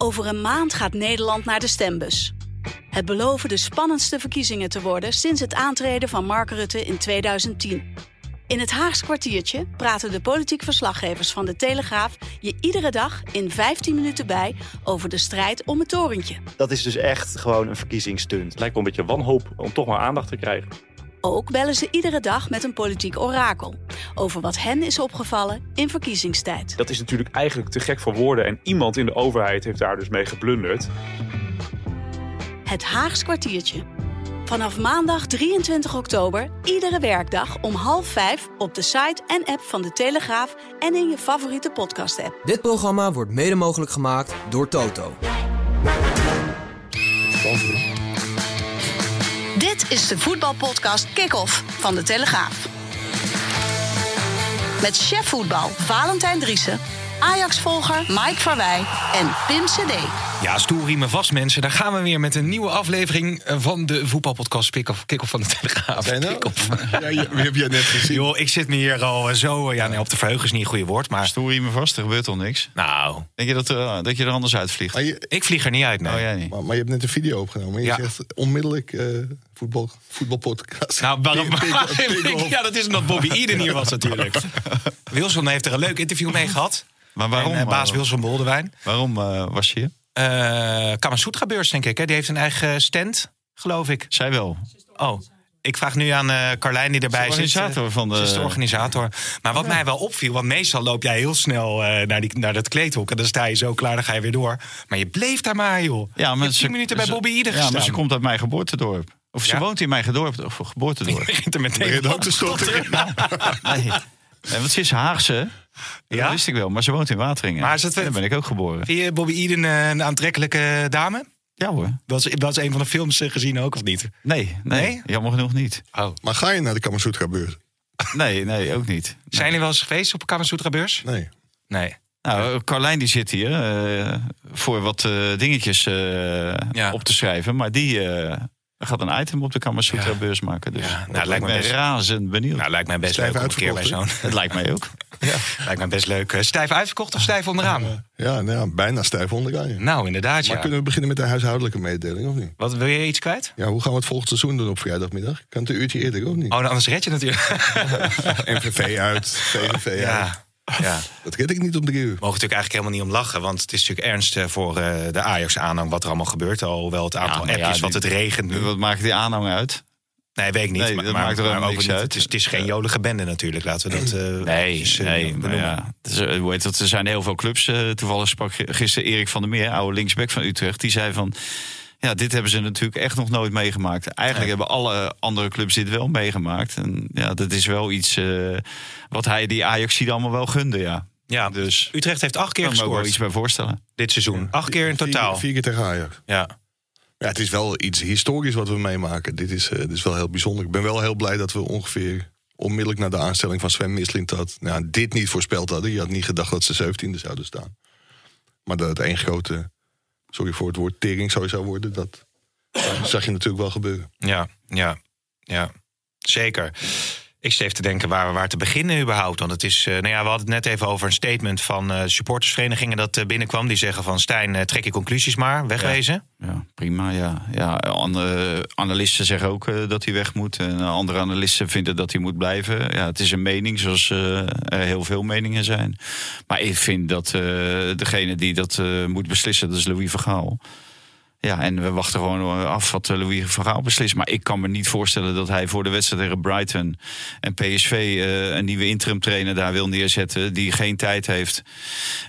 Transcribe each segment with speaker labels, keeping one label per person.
Speaker 1: Over een maand gaat Nederland naar de stembus. Het beloven de spannendste verkiezingen te worden sinds het aantreden van Mark Rutte in 2010. In het Haags kwartiertje praten de politiek verslaggevers van de Telegraaf je iedere dag in 15 minuten bij over de strijd om het torentje.
Speaker 2: Dat is dus echt gewoon een verkiezingsstunt.
Speaker 3: Het lijkt wel een beetje wanhoop om toch maar aandacht te krijgen.
Speaker 1: Ook bellen ze iedere dag met een politiek orakel over wat hen is opgevallen in verkiezingstijd.
Speaker 3: Dat is natuurlijk eigenlijk te gek voor woorden en iemand in de overheid heeft daar dus mee geblunderd.
Speaker 1: Het Haags kwartiertje. Vanaf maandag 23 oktober, iedere werkdag om half vijf op de site en app van de Telegraaf en in je favoriete podcast-app.
Speaker 4: Dit programma wordt mede mogelijk gemaakt door Toto.
Speaker 1: Is de voetbalpodcast Kick-Off van de Telegraaf. Met chef voetbal Valentijn Driessen, Ajax-volger Mike Verwij en Pim CD.
Speaker 5: Ja, stoel riemen vast mensen. Daar gaan we weer met een nieuwe aflevering eh, van de voetbalpodcast Kick-Off Kick van de Telegraaf.
Speaker 6: Zijn nou?
Speaker 5: Kick-Off.
Speaker 6: Ja, je- heb jij net gezien?
Speaker 5: Joh, ik zit me hier al eh, zo... eh, Ja, nee, op de verheugen is niet een goede woord, maar...
Speaker 7: Stoel je me vast, er gebeurt toch niks?
Speaker 5: Nou,
Speaker 7: Denk je dat, dat je er anders uitvliegt?
Speaker 6: Maar je,
Speaker 5: ik vlieg er niet uit, nee.
Speaker 7: Oh, jij niet.
Speaker 6: maar, maar je hebt net een video opgenomen. En je
Speaker 5: Ja.
Speaker 6: zegt onmiddellijk eh, voetbal, voetbalpodcast.
Speaker 5: Nou, waarom? Ja, dat is omdat Bobby Eden hier was natuurlijk. Wilson heeft er een leuk interview mee gehad.
Speaker 7: Maar waarom,
Speaker 5: En, eh, baas
Speaker 7: eh,
Speaker 5: Wilson Boldewijn.
Speaker 7: waarom eh, was je hier?
Speaker 5: Eh Kamasutra-beurs, denk ik. Hè? Die heeft een eigen stand, geloof ik.
Speaker 7: Zij wel.
Speaker 5: Oh, ik vraag nu aan eh Carlijn die erbij
Speaker 7: Ze is
Speaker 5: zit.
Speaker 7: de organisator van de-
Speaker 5: Ze is de organisator. Maar wat mij wel opviel, want meestal loop jij heel snel eh, naar, die, naar dat kleedhok... en dan sta je zo klaar, dan ga je weer door. Maar je bleef daar maar, joh.
Speaker 7: Ja,
Speaker 5: je hebt tien minuten bij
Speaker 7: ze-
Speaker 5: Bobby Ieder
Speaker 7: Ja,
Speaker 5: gestaan.
Speaker 7: maar ze komt uit mijn geboortedorp. Of ze
Speaker 5: Ja?
Speaker 7: woont in mijn gedorp, of geboortedorp.
Speaker 5: begint er meteen op
Speaker 6: te stotteren.
Speaker 7: nee. En wat ze is Haagse.
Speaker 5: Ja?
Speaker 7: Dat wist ik wel, maar ze woont in Wateringen.
Speaker 5: Maar
Speaker 7: Daar ben ik ook geboren.
Speaker 5: Vind je Bobby Eden eh, een aantrekkelijke dame?
Speaker 7: Ja hoor.
Speaker 5: Dat is, dat is een van de films eh, gezien ook, of niet?
Speaker 7: Nee, nee,
Speaker 5: Nee?
Speaker 7: jammer genoeg niet.
Speaker 5: Oh.
Speaker 6: Maar ga je naar de Kamasutra-beurs?
Speaker 7: Nee, nee, ook niet.
Speaker 5: Zijn jullie wel eens geweest op een Kamasutra-beurs?
Speaker 6: Nee.
Speaker 5: Nee.
Speaker 7: Nou, Carlijn die zit hier eh, voor wat eh, dingetjes eh,
Speaker 5: Ja.
Speaker 7: op te schrijven. Maar die eh, gaat een item op de Kamasutra
Speaker 5: Ja.
Speaker 7: beurs maken. Dus
Speaker 5: Ja, nou, lijkt me best-
Speaker 7: razend benieuwd.
Speaker 5: Nou, lijkt mij best
Speaker 6: Stijf
Speaker 5: leuk om een keer bij zo'n...
Speaker 7: Het lijkt mij ook.
Speaker 5: lijkt mij best leuk. Eh, Stijf uitverkocht of stijf onderaan?
Speaker 6: Ja, nou ja, bijna stijf onderaan. ja.
Speaker 5: Nou, inderdaad,
Speaker 6: Maar
Speaker 5: ja.
Speaker 6: kunnen we beginnen met de huishoudelijke mededeling, of niet?
Speaker 5: Wat, wil je iets kwijt?
Speaker 6: Ja, hoe gaan we het volgend seizoen doen op vrijdagmiddag? Kan het een uurtje eerder, of niet?
Speaker 5: Oh, nou, anders red je natuurlijk.
Speaker 6: NVV uit, VVV uit.
Speaker 5: Ja.
Speaker 6: Dat red ik niet om drie uur.
Speaker 5: We mogen natuurlijk eigenlijk helemaal niet om lachen. Want het is natuurlijk ernst eh, voor eh, de Ajax-aanhang wat er allemaal gebeurt. Alhoewel het aantal
Speaker 7: ja,
Speaker 5: appjes, wat
Speaker 7: die-
Speaker 5: het regent nu.
Speaker 7: Wat maakt die aanhang uit?
Speaker 5: Nee, weet ik niet.
Speaker 7: Nee,
Speaker 5: maar,
Speaker 7: dat
Speaker 5: maar-
Speaker 7: maakt er
Speaker 5: maar ook
Speaker 7: niks
Speaker 5: niet.
Speaker 7: uit.
Speaker 5: Het is, het is geen jolige bende natuurlijk. Laten we dat eh,
Speaker 7: Nee,
Speaker 5: eh,
Speaker 7: nee. Maar
Speaker 5: benoemen.
Speaker 7: ja, het is, eh, hoe heet dat? Er zijn heel veel clubs. eh, toevallig sprak gisteren Erik van der Meer, oude linksback van Utrecht. Die zei van, ja, dit hebben ze natuurlijk echt nog nooit meegemaakt. Eigenlijk hebben alle andere clubs dit wel meegemaakt. En ja, dat is wel iets eh, wat hij die ajax allemaal wel gunde, ja.
Speaker 5: Ja,
Speaker 7: Dus
Speaker 5: Utrecht heeft acht keer
Speaker 7: kan me ook wel
Speaker 5: gescoord
Speaker 7: iets bij voorstellen.
Speaker 5: dit seizoen. Acht keer in totaal.
Speaker 6: Vier, vier keer tegen Ajax.
Speaker 5: Ja.
Speaker 6: Ja, het is wel iets historisch wat we meemaken. Dit is, eh, dit is wel heel bijzonder. Ik ben wel heel blij dat we ongeveer onmiddellijk na de aanstelling van Sven Mislintat... Nou, dit niet voorspeld hadden. Je had niet gedacht dat ze 17e zouden staan. Maar dat het één grote, sorry voor het woord, tering zou zou worden... dat zag je natuurlijk wel gebeuren.
Speaker 5: Ja, ja, ja. Zeker. Ik even te denken waar, waar te beginnen überhaupt. Want het is, eh, nou ja, we hadden het net even over een statement van eh, supportersverenigingen dat eh, binnenkwam. Die zeggen van Stijn, trek je conclusies maar, wegwezen.
Speaker 7: Ja, prima, ja. ja andere analisten zeggen ook dat hij weg moet. En andere analisten vinden dat hij moet blijven. Ja, het is een mening, zoals er heel veel meningen zijn. Maar ik vind dat degene die dat moet beslissen, dat is Louis Vergaal. Ja, en we wachten gewoon af wat eh, Louis van Gaal beslist. Maar ik kan me niet voorstellen dat hij voor de wedstrijd tegen Brighton en PSV eh, een nieuwe interim trainer daar wil neerzetten. Die geen tijd heeft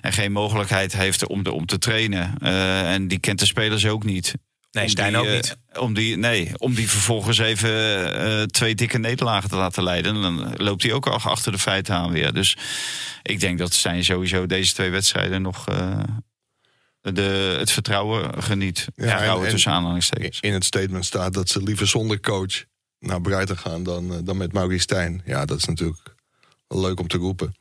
Speaker 7: en geen mogelijkheid heeft om, de, om te trainen. Eh, en die kent de spelers ook niet.
Speaker 5: Nee,
Speaker 7: Om
Speaker 5: Stijn
Speaker 7: die,
Speaker 5: ook
Speaker 7: eh,
Speaker 5: niet.
Speaker 7: Om die, nee, om die vervolgens even eh, twee dikke nederlagen te laten leiden. Dan loopt hij ook al achter de feiten aan weer. Dus ik denk dat Stijn sowieso deze twee wedstrijden nog eh, de, het vertrouwen geniet.
Speaker 6: Ja,
Speaker 7: vertrouwen
Speaker 6: en- en-
Speaker 7: tussen aanhalingstekens.
Speaker 6: In het statement staat dat ze liever zonder coach naar Brighton gaan dan, eh, dan met Maurice Stijn. Ja, dat is natuurlijk leuk om te roepen.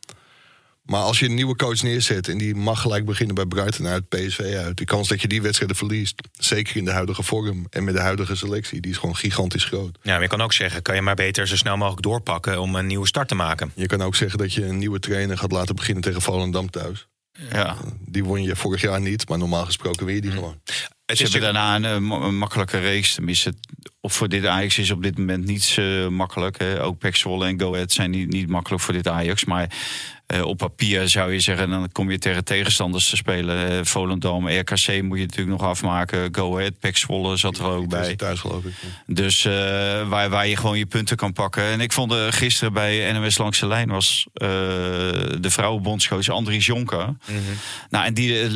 Speaker 6: Maar als je een nieuwe coach neerzet en die mag gelijk beginnen bij Brighton uit, PSV uit. De kans dat je die wedstrijden verliest, zeker in de huidige vorm en met de huidige selectie, die is gewoon gigantisch groot.
Speaker 5: Ja, maar je kan ook zeggen, kan je maar beter zo snel mogelijk doorpakken om een nieuwe start te maken.
Speaker 6: Je kan ook zeggen dat je een nieuwe trainer gaat laten beginnen tegen Volendam thuis.
Speaker 7: Ja.
Speaker 6: Die won je vorig jaar niet, maar normaal gesproken weer die gewoon.
Speaker 5: Het
Speaker 7: Ze
Speaker 5: is
Speaker 7: hebben daarna een, eh, een makkelijke race. Tenminste, of voor dit Ajax is op dit moment niet zo makkelijk. Hè. Ook Pek Zwolle en Go Ahead zijn niet, niet makkelijk voor dit Ajax. Maar eh, op papier zou je zeggen, dan kom je tegen tegenstanders te spelen. Eh, Volendam, RKC moet je natuurlijk nog afmaken. Go Ahead, Pek Zwolle zat er ook bij.
Speaker 6: Thuis geloof ik.
Speaker 7: Dus eh, waar, waar je gewoon je punten kan pakken. En ik vond gisteren bij NOS Langs de Lijn was de vrouwenbondscoach Andries Jonker. Nou, en die,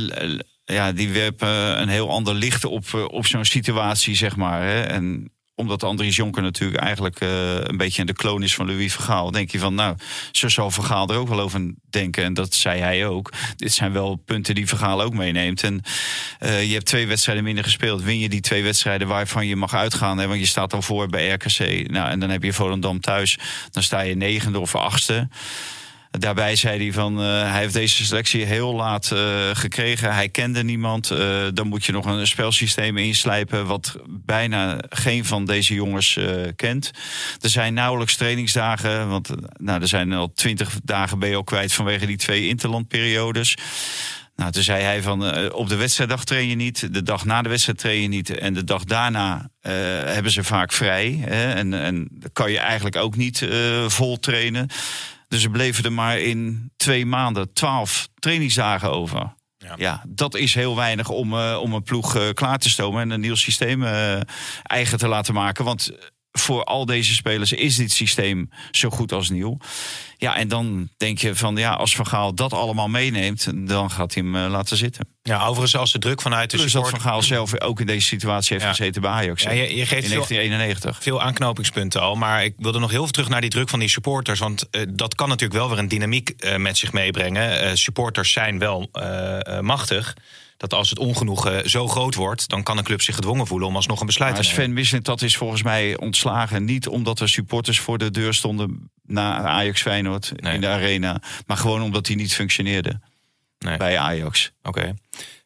Speaker 7: ja, die werpt eh, een heel ander licht op, op zo'n situatie, zeg maar. Hè. En omdat Andries Jonker natuurlijk eigenlijk eh, een beetje de kloon is van Louis Vergaal, denk je van, nou, zo zal Vergaal er ook wel over denken. En dat zei hij ook. Dit zijn wel punten die Vergaal ook meeneemt. En eh, je hebt twee wedstrijden minder gespeeld. Win je die twee wedstrijden waarvan je mag uitgaan, hè, want je staat al voor bij RKC. Nou, en dan heb je Volendam thuis, dan sta je negende of achtste. Daarbij zei hij van, eh, hij heeft deze selectie heel laat eh, gekregen. Hij kende niemand. Eh, dan moet je nog een spelsysteem inslijpen wat bijna geen van deze jongens kent. Er zijn nauwelijks trainingsdagen, want nou, er zijn al twintig dagen ben al kwijt vanwege die twee interlandperiodes. Nou, toen zei hij van op de wedstrijddag train je niet, de dag na de wedstrijd train je niet en de dag daarna hebben ze vaak vrij. Hè, en, en kan je eigenlijk ook niet vol trainen. Dus ze bleven er maar in twee maanden twaalf trainingsdagen over.
Speaker 5: Ja.
Speaker 7: Ja. dat is heel weinig om, eh, om een ploeg eh, klaar te stomen en een nieuw systeem eh, eigen te laten maken. Want voor al deze spelers is dit systeem zo goed als nieuw. Ja, en dan denk je van ja, als Van Gaal dat allemaal meeneemt, dan gaat hij hem eh, laten zitten.
Speaker 5: Ja, overigens als de druk vanuit de
Speaker 7: Dus dat. Van Gaal zelf ook in deze situatie heeft
Speaker 5: Ja.
Speaker 7: gezeten bij Ajax.
Speaker 5: Ja, je, je geeft
Speaker 7: in
Speaker 5: veel,
Speaker 7: 1991.
Speaker 5: veel aanknopingspunten al. Maar ik wilde nog heel even terug naar die druk van die supporters. Want eh, dat kan natuurlijk wel weer een dynamiek eh, met zich meebrengen. Supporters zijn wel machtig. Dat als het ongenoegen zo groot wordt, dan kan een club zich gedwongen voelen om alsnog een besluit
Speaker 7: Maar
Speaker 5: te nemen.
Speaker 7: Sven Misling, dat is volgens mij ontslagen. Niet omdat er supporters voor de deur stonden na Ajax Feyenoord
Speaker 5: Nee.
Speaker 7: in de arena. Maar gewoon omdat hij niet functioneerde
Speaker 5: Nee.
Speaker 7: bij Ajax.
Speaker 5: Oké.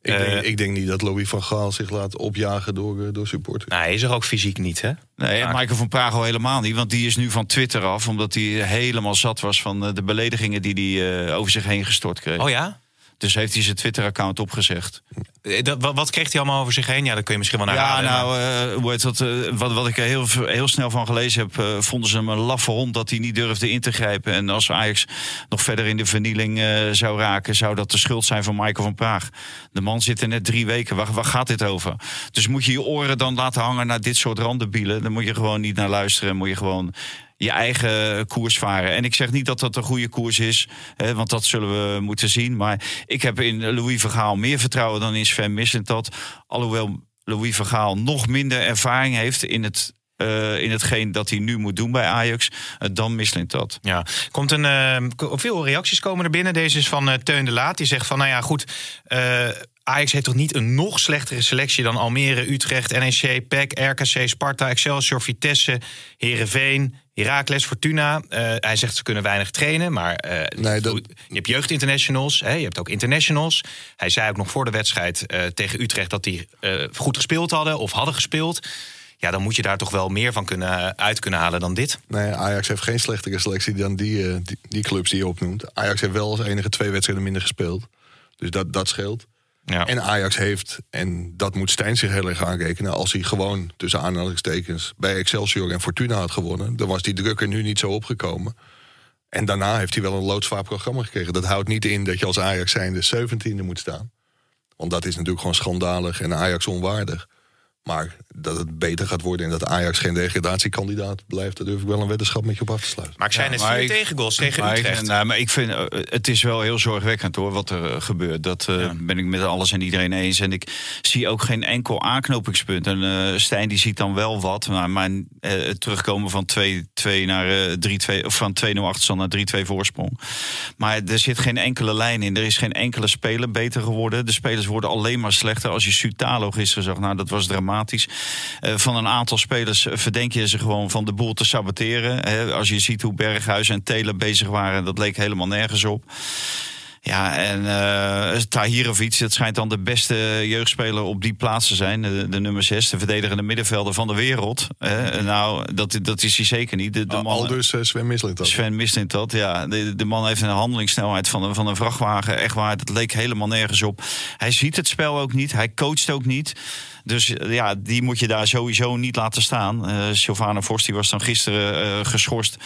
Speaker 6: Ik,
Speaker 5: Eh,
Speaker 6: denk, ik denk niet dat Louis van Gaal zich laat opjagen door, eh, door supporters.
Speaker 5: Nou, hij is er ook fysiek niet, hè?
Speaker 7: Nee, en Michael van Praag al helemaal niet. Want die is nu van Twitter af. Omdat hij helemaal zat was van eh, de beledigingen die hij over zich heen gestort kreeg.
Speaker 5: Oh ja?
Speaker 7: Dus heeft hij zijn Twitter-account opgezegd.
Speaker 5: Eh, Dat, wat, wat kreeg hij allemaal over zich heen? Ja, dat kun je misschien wel naar
Speaker 7: Ja, nou, eh, hoe heet dat, eh, wat, wat ik er heel, heel snel van gelezen heb, vonden ze hem een laffe hond dat hij niet durfde in te grijpen. En als Ajax nog verder in de vernieling zou raken, zou dat de schuld zijn van Michael van Praag. De man zit er net drie weken. Waar, waar gaat dit over? Dus moet je je oren dan laten hangen naar dit soort randenbielen. Dan moet je gewoon niet naar luisteren. Moet je gewoon je eigen koers varen. En ik zeg niet dat dat een goede koers is, hè, want dat zullen we moeten zien. Maar ik heb in Louis Vergaal meer vertrouwen dan in Sven Mislintat. Alhoewel Louis Vergaal nog minder ervaring heeft in het. eh, in hetgeen dat hij nu moet doen bij Ajax, eh, dan Mislintat.
Speaker 5: Ja, komt een, ko- veel reacties komen er binnen. Deze is van Teun de Laat. Die zegt van, nou ja, goed... Ajax heeft toch niet een nog slechtere selectie dan Almere, Utrecht, NEC, PEC, RKC, Sparta, Excelsior, Vitesse, Herenveen, Heracles, Fortuna. Eh, hij zegt ze kunnen weinig trainen, maar eh,
Speaker 6: Nee, dat-
Speaker 5: je hebt jeugdinternationals, hè, je hebt ook internationals. Hij zei ook nog voor de wedstrijd eh, tegen Utrecht dat die goed gespeeld hadden of hadden gespeeld. Ja, dan moet je daar toch wel meer van kunnen, uit kunnen halen dan dit.
Speaker 6: Nee, Ajax heeft geen slechtere selectie dan die, die, die clubs die je opnoemt. Ajax heeft wel als enige twee wedstrijden minder gespeeld. Dus dat, dat scheelt. En Ajax heeft, en dat moet Stijn zich heel erg aanrekenen... als hij gewoon tussen aanhalingstekens bij Excelsior en Fortuna had gewonnen... dan was die druk er nu niet zo opgekomen. En daarna heeft hij wel een loodzwaar programma gekregen. Dat houdt niet in dat je als Ajax zijnde 17e moet staan. Want dat is natuurlijk gewoon schandalig en Ajax onwaardig. Maar dat het beter gaat worden en dat Ajax geen degradatiekandidaat blijft... daar durf ik wel een weddenschap met je op af te sluiten.
Speaker 5: Maar ik zei
Speaker 7: Ja,
Speaker 5: net
Speaker 7: maar
Speaker 5: vier
Speaker 7: ik-
Speaker 5: tegengoals tegen
Speaker 7: Maar ik, nou, maar ik vind, eh, het is wel heel zorgwekkend hoor, wat er eh, gebeurt. Dat eh,
Speaker 5: Ja.
Speaker 7: ben ik met alles en iedereen eens. En ik zie ook geen enkel aanknopingspunt. En eh, Stijn die ziet dan wel wat. Maar, maar eh, het terugkomen van 2-2 naar eh, 3-2, of van 2-0 achterstand naar 3-2 voorsprong. Maar er zit geen enkele lijn in. Er is geen enkele speler beter geworden. De spelers worden alleen maar slechter. Als je Sutalo gisteren zag, nou dat was dramatisch. Eh, van een aantal spelers verdenk je ze gewoon van de boel te saboteren. Als je ziet hoe Berghuis en Taylor bezig waren, dat leek helemaal nergens op. Ja, en uh, Tahirovic, dat schijnt dan de beste jeugdspeler op die plaats te zijn. De, de nummer 6, de verdedigende middenvelder van de wereld. Uh, nou, dat, dat is hij zeker niet. De, de man,
Speaker 6: Al dus uh, Sven Mislint dat.
Speaker 7: Sven Mislint dat, ja. De, de man heeft een handelingssnelheid van, van een vrachtwagen. Echt waar, dat leek helemaal nergens op. Hij ziet het spel ook niet, hij coacht ook niet. Dus ja, die moet je daar sowieso niet laten staan. Uh, Sylvana Vos, die was dan gisteren geschorst.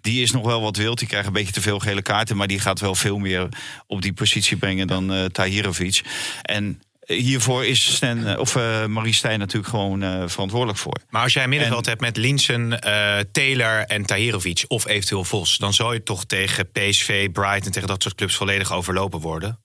Speaker 7: Die is nog wel wat wild. Die krijgt een beetje te veel gele kaarten. Maar die gaat wel veel meer op die positie brengen dan uh, Tahirovic. En hiervoor is Stan, of uh, Marie Stijn natuurlijk gewoon uh, verantwoordelijk voor.
Speaker 5: Maar als jij middenveld en, hebt met Linsen, uh, Taylor en Tahirovic of eventueel Vos, dan zou je toch tegen PSV, Brighton, tegen dat soort clubs volledig overlopen worden?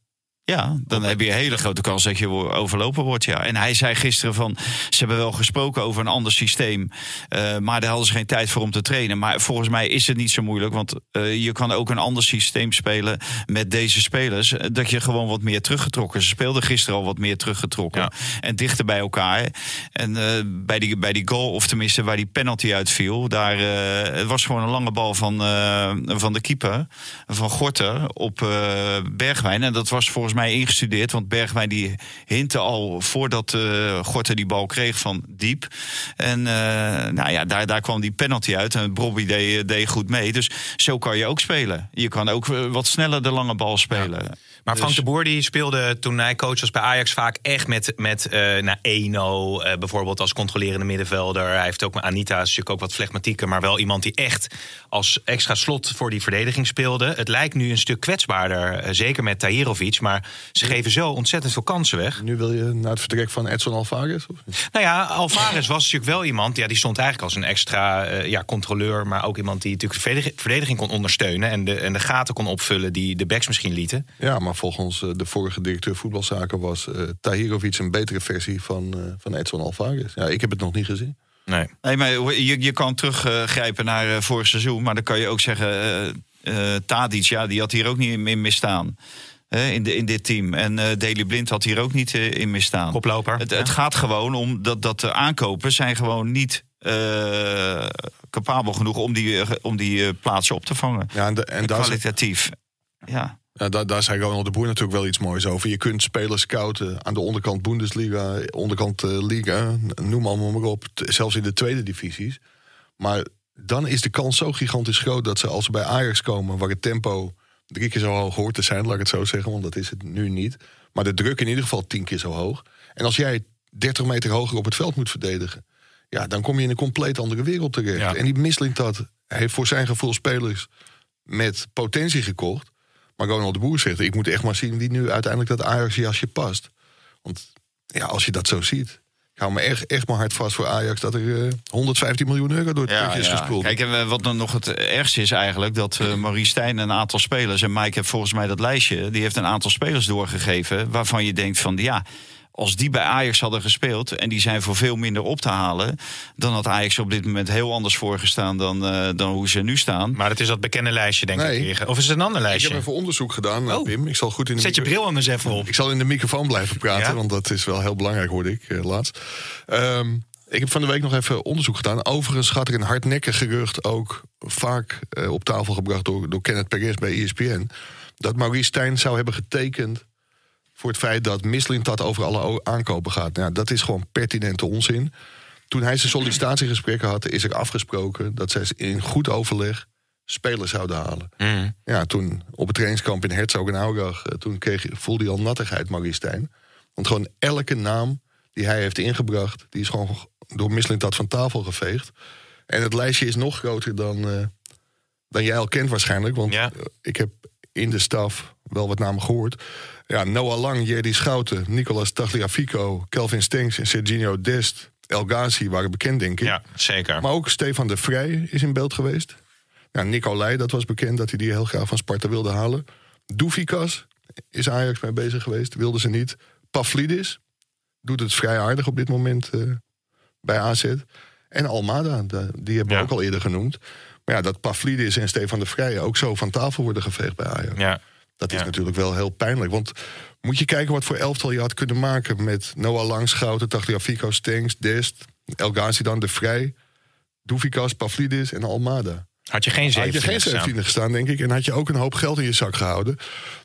Speaker 7: Ja, dan heb je een hele grote kans dat je overlopen wordt. Ja. En hij zei gisteren van, ze hebben wel gesproken over een ander systeem. Uh, maar daar hadden ze geen tijd voor om te trainen. Maar volgens mij is het niet zo moeilijk. Want uh, je kan ook een ander systeem spelen met deze spelers. Dat je gewoon wat meer teruggetrokken. Ze speelden gisteren al wat meer teruggetrokken. Ja. En dichter bij elkaar. En uh, bij, die, bij die goal, of tenminste waar die penalty uitviel. Daar het was gewoon een lange bal van, van de keeper. Van Gorter op Bergwijn. En dat was volgens mij ingestudeerd. Want Bergwijn die hintte al voordat uh, Gorter die bal kreeg van diep. En uh, nou ja, daar, daar kwam die penalty uit. En Bobby deed, deed goed mee. Dus zo kan je ook spelen. Je kan ook wat sneller de lange bal spelen.
Speaker 5: Maar Frank dus... de Boer die speelde toen hij coach was bij Ajax vaak echt met, met uh, nou, Eno uh, bijvoorbeeld als controlerende middenvelder. Hij heeft ook met Anita is natuurlijk ook wat flegmatieker, maar wel iemand die echt als extra slot voor die verdediging speelde. Het lijkt nu een stuk kwetsbaarder, uh, zeker met Tahirovic, maar ze geven zo ontzettend veel kansen weg.
Speaker 6: Nu wil je naar het vertrek van Edson Alvarez? Of?
Speaker 5: Nou ja, Alvarez was natuurlijk wel iemand, ja, die stond eigenlijk als een extra ja, controleur, maar ook iemand die natuurlijk de verdediging kon ondersteunen en de, en de gaten kon opvullen die de backs misschien lieten.
Speaker 6: Ja, maar volgens de vorige directeur voetbalzaken was uh, Tahirovic een betere versie van, uh, van Edson Alvarez. Ja, ik heb het nog niet gezien.
Speaker 7: Nee, nee maar je, je kan teruggrijpen naar uh, vorig seizoen, maar dan kan je ook zeggen, Tadic, ja, die had hier ook niet in misstaan. In, de, in dit team. En uh, Daley Blind had hier ook niet uh, in misstaan.
Speaker 5: Koploper.
Speaker 7: Het, ja. het, gaat gewoon om dat, dat de aankopen zijn gewoon niet uh, capabel genoeg om die, om die plaatsen op te vangen.
Speaker 6: Ja, en, de, en
Speaker 7: kwalitatief. Ja.
Speaker 6: Ja, daar, daar zei Ronald de Boer natuurlijk wel iets moois over. Je kunt spelers scouten aan de onderkant Bundesliga, onderkant uh, Liga, noem allemaal maar op. Zelfs in de tweede divisies. Maar dan is de kans zo gigantisch groot dat ze als ze bij Ajax komen, waar het tempo drie keer zo hoog hoort te zijn, laat ik het zo zeggen, want dat is het nu niet. Maar de druk in ieder geval tien keer zo hoog. En als jij 30 meter hoger op het veld moet verdedigen, ja, dan kom je in een compleet andere wereld terecht. Ja. En die Mislint dat heeft voor zijn gevoel spelers met potentie gekocht. Maar Ronald de Boer zegt, ik moet echt maar zien wie nu uiteindelijk dat Ajax-jasje past. Want ja, als je dat zo ziet, ik hou me echt, echt maar hard vast voor Ajax dat er uh, 115 miljoen euro door het ja, is ja. gespoeld.
Speaker 7: Kijk, en wat dan nog het ergste is eigenlijk, dat uh, Marie Stijn een aantal spelers, en Mike heeft volgens mij dat lijstje, die heeft een aantal spelers doorgegeven waarvan je denkt van ja als die bij Ajax hadden gespeeld en die zijn voor veel minder op te halen, dan had Ajax op dit moment heel anders voorgestaan dan, uh, dan hoe ze nu staan.
Speaker 5: Maar het is dat bekende lijstje, denk nee. ik. Of is het een ander lijstje?
Speaker 6: Ik heb even onderzoek gedaan, oh. Pim. Ik zal goed in de
Speaker 5: Zet je bril anders even op.
Speaker 6: Ik zal in de microfoon blijven praten, ja? want dat is wel heel belangrijk, hoorde ik uh, laatst. Um, ik heb van de week nog even onderzoek gedaan. Overigens gaat er een hardnekkig gerucht ook vaak uh, op tafel gebracht door, door Kenneth Perez bij ESPN. Dat Maurice Stijn zou hebben getekend voor het feit dat Misslint dat over alle aankopen gaat. Nou, dat is gewoon pertinente onzin. Toen hij zijn sollicitatiegesprekken had, is er afgesproken dat zij in goed overleg spelers zouden halen. Mm. Ja, toen op het trainingskamp in Herzog en Aurach, toen kreeg, voelde hij al nattigheid, Maurice Stijn. Want gewoon elke naam die hij heeft ingebracht, die is gewoon door Mislintat van tafel geveegd. En het lijstje is nog groter dan, uh, dan jij al kent waarschijnlijk. Want ja. ik heb in de staf wel wat namen gehoord. Ja, Noah Lang, Jerry Schouten, Nicolas Tagliafico, Kelvin Stenks en Serginho Dest, El Ghazi waren bekend, denk ik.
Speaker 5: Ja, zeker.
Speaker 6: Maar ook Stefan de Vrij is in beeld geweest. Ja, Nicolai, dat was bekend dat hij die heel graag van Sparta wilde halen. Doefikas is Ajax mee bezig geweest, wilde ze niet. Pavlidis doet het vrij aardig op dit moment uh, bij AZ. En Almada, die hebben we ja. ook al eerder genoemd. Maar ja, dat Pavlidis en Stefan de Vrij ook zo van tafel worden geveegd bij Ajax.
Speaker 5: Ja.
Speaker 6: Dat is ja. natuurlijk wel heel pijnlijk. Want moet je kijken wat voor elftal je had kunnen maken... met Noah Langschouten, Tagliafico, Stengs, Dest... El Ghazi dan, De Vrij, Doufikas, Pavlidis en Almada.
Speaker 5: Had je geen
Speaker 6: Had je
Speaker 5: 17
Speaker 6: geen 17 gestaan, denk ik. En had je ook een hoop geld in je zak gehouden.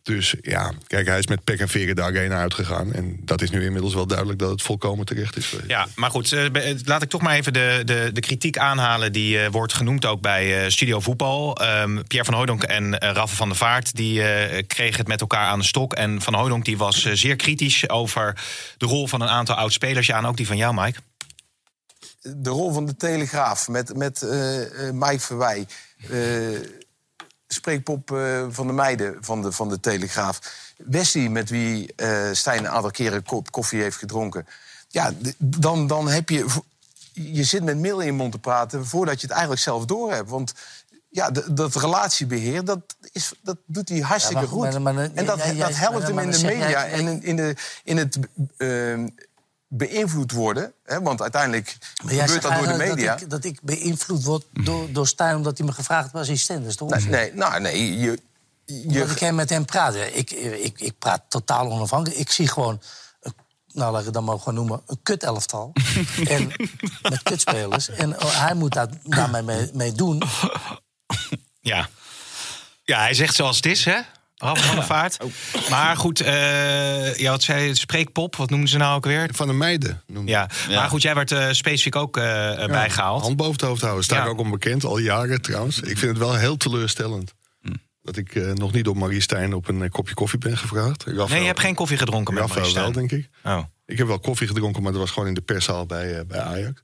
Speaker 6: Dus ja, kijk, hij is met pek en veren de arena uitgegaan. En dat is nu inmiddels wel duidelijk dat het volkomen terecht is.
Speaker 5: Ja, maar goed, eh, be- laat ik toch maar even de, de, de kritiek aanhalen. Die eh, wordt genoemd ook bij eh, Studio Voetbal. Ehm, Pierre van Hooydonk en eh Raffe van der Vaart die, eh, kregen het met elkaar aan de stok. En Van Hooydonk die was eh, zeer kritisch over de rol van een aantal oud-spelers. Ja, en ook die van jou, Mike.
Speaker 8: De rol van de Telegraaf met, met eh, Mike Verwij. eh, spreekpop van de meiden van de, van de Telegraaf. Wesley, met wie Stijn een aantal keren kop koffie heeft gedronken. Ja, dan, dan heb je... Je zit met meel in je mond te praten voordat je het eigenlijk zelf doorhebt. Want ja, dat relatiebeheer, dat, is, dat doet hij hartstikke
Speaker 9: Ja, maar goed,
Speaker 8: goed.
Speaker 9: maar- maar-
Speaker 8: en dat, dat helpt hem in de media en in, in, de, in het eh, beïnvloed worden. Hè, want uiteindelijk
Speaker 9: Maar jij
Speaker 8: gebeurt dat door de media.
Speaker 9: Dat ik, dat ik beïnvloed word door, door Stijn omdat hij me gevraagd heeft als assistent. Dat is toch
Speaker 8: Nee, nee, nou, nee, je,
Speaker 9: Omdat
Speaker 8: je,
Speaker 9: ik hem met hem praat. Ik, ik, ik praat totaal onafhankelijk. Ik zie gewoon, een- nou laat ik het dan maar gewoon noemen, een kut elftal. en, met kutspelers. En oh, hij moet daar, daarmee mee, mee doen.
Speaker 5: Ja. ja, hij zegt zoals het is, hè? Raffe van der Vaart. Maar goed, eh, ja, wat zei je? Spreekpop, wat noemden ze nou ook weer?
Speaker 6: Van de meiden. noemde
Speaker 5: Ja, maar goed, jij werd eh, specifiek ook eh, eh, bijgehaald.
Speaker 6: Hand boven het hoofd houden. Sta ik ook onbekend, al jaren trouwens. Ik vind het wel heel teleurstellend.
Speaker 5: Hm.
Speaker 6: Dat ik eh, nog niet door Marie Stijn op een kopje koffie ben gevraagd. Rafael,
Speaker 5: Nee, je hebt geen koffie gedronken met
Speaker 6: Rafael
Speaker 5: Marie
Speaker 6: wel,
Speaker 5: Stijn.
Speaker 6: denk ik.
Speaker 5: Oh.
Speaker 6: Ik heb wel koffie gedronken, maar dat was gewoon in de perszaal bij, eh, bij Ajax.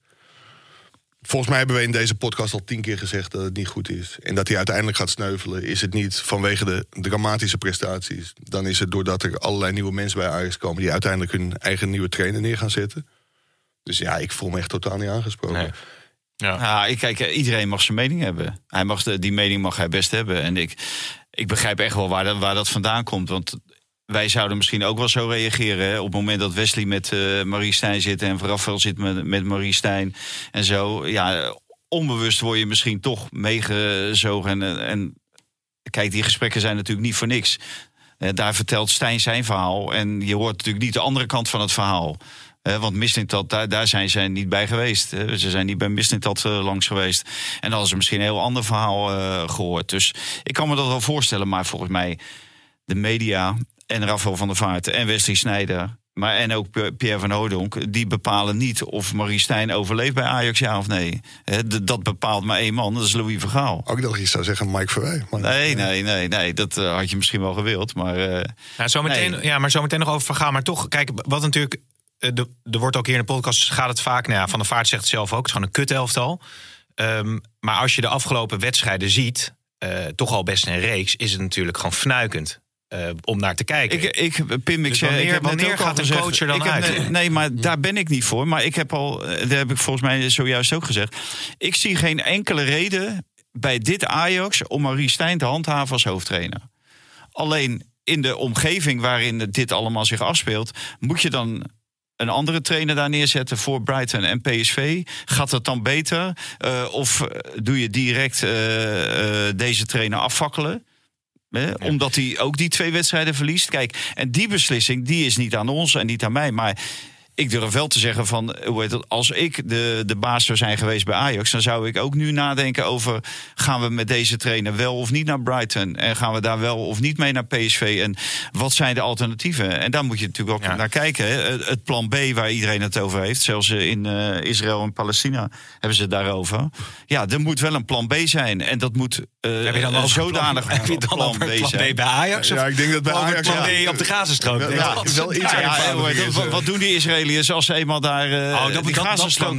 Speaker 6: Volgens mij hebben we in deze podcast al tien keer gezegd dat het niet goed is. En dat hij uiteindelijk gaat sneuvelen. Is het niet vanwege de dramatische prestaties. Dan is het doordat er allerlei nieuwe mensen bij Ajax komen... die uiteindelijk hun eigen nieuwe trainer neer gaan zetten. Dus ja, ik voel me echt totaal niet aangesproken.
Speaker 5: Nee. Ja.
Speaker 7: Ja, ik, kijk, iedereen mag zijn mening hebben. Hij mag de, die mening mag hij best hebben. En ik, ik begrijp echt wel waar dat, waar dat vandaan komt. Want wij zouden misschien ook wel zo reageren. Hè? Op het moment dat Wesley met eh, Marie Stijn zit en Rafael zit met, met Marie Stijn en zo. Ja, onbewust word je misschien toch meegezogen. En, en kijk, die gesprekken zijn natuurlijk niet voor niks. Eh, daar vertelt Stijn zijn verhaal. En je hoort natuurlijk niet de andere kant van het verhaal. Eh, want Mislintat, daar, daar zijn ze niet bij geweest. Eh, ze zijn niet bij Mislintat eh, langs geweest. En dan hadden ze misschien een heel ander verhaal eh, gehoord. Dus ik kan me dat wel voorstellen. Maar volgens mij, de media en Rafael van der Vaart en Wesley Snijder... Maar en ook Pierre van Hoodonk, die bepalen niet of Marie Stijn overleeft bij Ajax, ja of nee. Dat bepaalt maar één man, dat is Louis Vergaal.
Speaker 6: Ook dat je zou zeggen Mike Verwij. Maar,
Speaker 7: Nee, nee, nee, nee, dat eh, had je misschien wel gewild. Maar eh,
Speaker 5: Ja, zometeen,
Speaker 7: Nee.
Speaker 5: ja, maar zometeen nog over vergaan. Maar toch, kijk, wat natuurlijk. eh, de- Er wordt ook hier in de podcast gaat het vaak. Nou ja, van der Vaart zegt het zelf ook. Het is gewoon een kut elftal. Ehm, maar als je de afgelopen wedstrijden ziet. eh, toch al best een reeks. Is het natuurlijk gewoon fnuikend. Eh, om naar te kijken.
Speaker 7: Ik, ik, Pim, ik
Speaker 5: Dus wanneer-
Speaker 7: ik heb
Speaker 5: wanneer gaat een
Speaker 7: gezegd-
Speaker 5: coach er dan
Speaker 7: heb
Speaker 5: uit?
Speaker 7: nee, maar daar ben ik niet voor. Maar ik heb al, eh, dat heb ik volgens mij zojuist ook gezegd. Ik zie geen enkele reden bij dit Ajax om Marie Stijn te handhaven als hoofdtrainer. Alleen in de omgeving waarin dit allemaal zich afspeelt, moet je dan een andere trainer daar neerzetten voor Brighton en PSV? Gaat dat dan beter? Eh, of doe je direct deze trainer afvakkelen? Hè, Omdat hij ook die twee wedstrijden verliest. Kijk, en die beslissing die is niet aan ons en niet aan mij. Maar ik durf wel te zeggen van, hoe heet het, als ik de, de baas zou zijn geweest bij Ajax, dan zou ik ook nu nadenken over gaan we met deze trainer wel of niet naar Brighton en gaan we daar wel of niet mee naar PSV en wat zijn de alternatieven? En daar moet je natuurlijk ook
Speaker 5: Ja.
Speaker 7: naar kijken. Hè. Het- plan B waar iedereen het over heeft, zelfs in eh, Israël en Palestina hebben ze het daarover. Ja, er moet wel een plan B zijn en dat moet eh,
Speaker 5: heb je dan
Speaker 7: een
Speaker 5: over
Speaker 7: zodanig
Speaker 5: Heb je het dan
Speaker 7: plan
Speaker 5: over
Speaker 7: B
Speaker 5: plan. B bij Ajax?
Speaker 6: Ja, ik denk dat bij Ajax...
Speaker 5: plan
Speaker 6: ja,
Speaker 5: B op de Gazastrook. Ja.
Speaker 6: wel, wel iets
Speaker 7: Ja, ja,
Speaker 6: eenvoudiger
Speaker 7: ja,
Speaker 6: is,
Speaker 7: wat, wat doen die Als ze eenmaal daar eh
Speaker 5: Oh, dat,
Speaker 7: die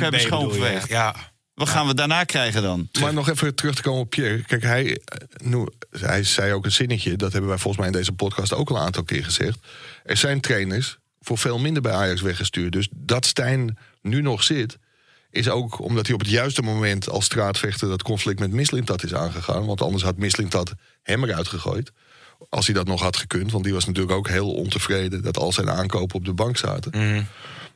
Speaker 7: hebben schoongeveegd?
Speaker 5: Ja.
Speaker 7: Wat gaan we daarna krijgen dan?
Speaker 6: Maar nog even terug te komen op Pierre. Kijk, hij, eh, noem- hij zei ook een zinnetje. Dat hebben wij volgens mij in deze podcast ook al een aantal keer gezegd. Er zijn trainers voor veel minder bij Ajax weggestuurd. Dus dat Stijn nu nog zit... is ook omdat hij op het juiste moment als straatvechter... dat conflict met Mislintat is aangegaan. Want anders had Mislintat hem eruit gegooid. Als hij dat nog had gekund. Want die was natuurlijk ook heel ontevreden... dat al zijn aankopen op de bank zaten.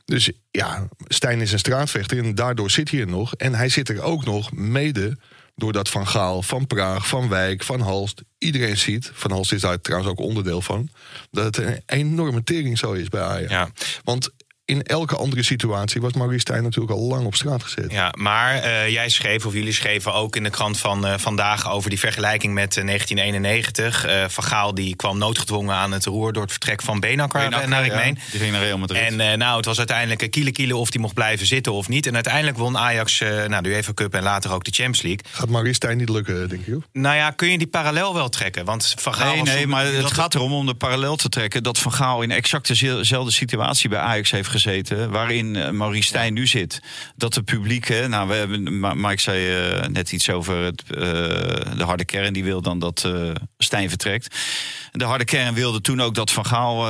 Speaker 6: Dus ja, Stijn is een straatvechter en daardoor zit hij er nog. En hij zit er ook nog mede doordat Van Gaal, Van Praag, Van Wijk, Van Halst... iedereen ziet, Van Halst is daar trouwens ook onderdeel van... dat het een enorme tering zo is bij Ajax.
Speaker 5: Ja.
Speaker 6: Want in elke andere situatie was Maurice Stijn natuurlijk al lang op straat gezet.
Speaker 5: Ja, maar eh, jij schreef, of jullie schreven ook in de krant van eh, vandaag over die vergelijking met eh, 1991. Eh van Gaal die kwam noodgedwongen aan het roer door het vertrek van Benakker,
Speaker 7: Benakker,
Speaker 5: naar ik
Speaker 7: ja.
Speaker 5: meen.
Speaker 7: Die ging naar Real Madrid.
Speaker 5: En eh, nou, het was uiteindelijk een kiele kiele of die mocht blijven zitten of niet. En uiteindelijk won Ajax eh nou, de UEFA Cup en later ook de Champions League.
Speaker 6: Gaat Maurice Stijn niet lukken, denk je?
Speaker 5: Nou ja, kun je die parallel wel trekken? Want Van Gaal
Speaker 7: Nee,
Speaker 5: was
Speaker 7: nee, maar het gaat erom om de parallel te trekken... dat Van Gaal in exact dezelfde situatie bij Ajax heeft gezeten... waarin eh, Maurice Stijn nu zit. Dat de publiek... Hè, nou, we hebben, Mike zei eh, net iets over het, eh, de harde kern. Die wil dan dat eh, Stijn vertrekt. De harde kern wilde toen ook dat Van Gaal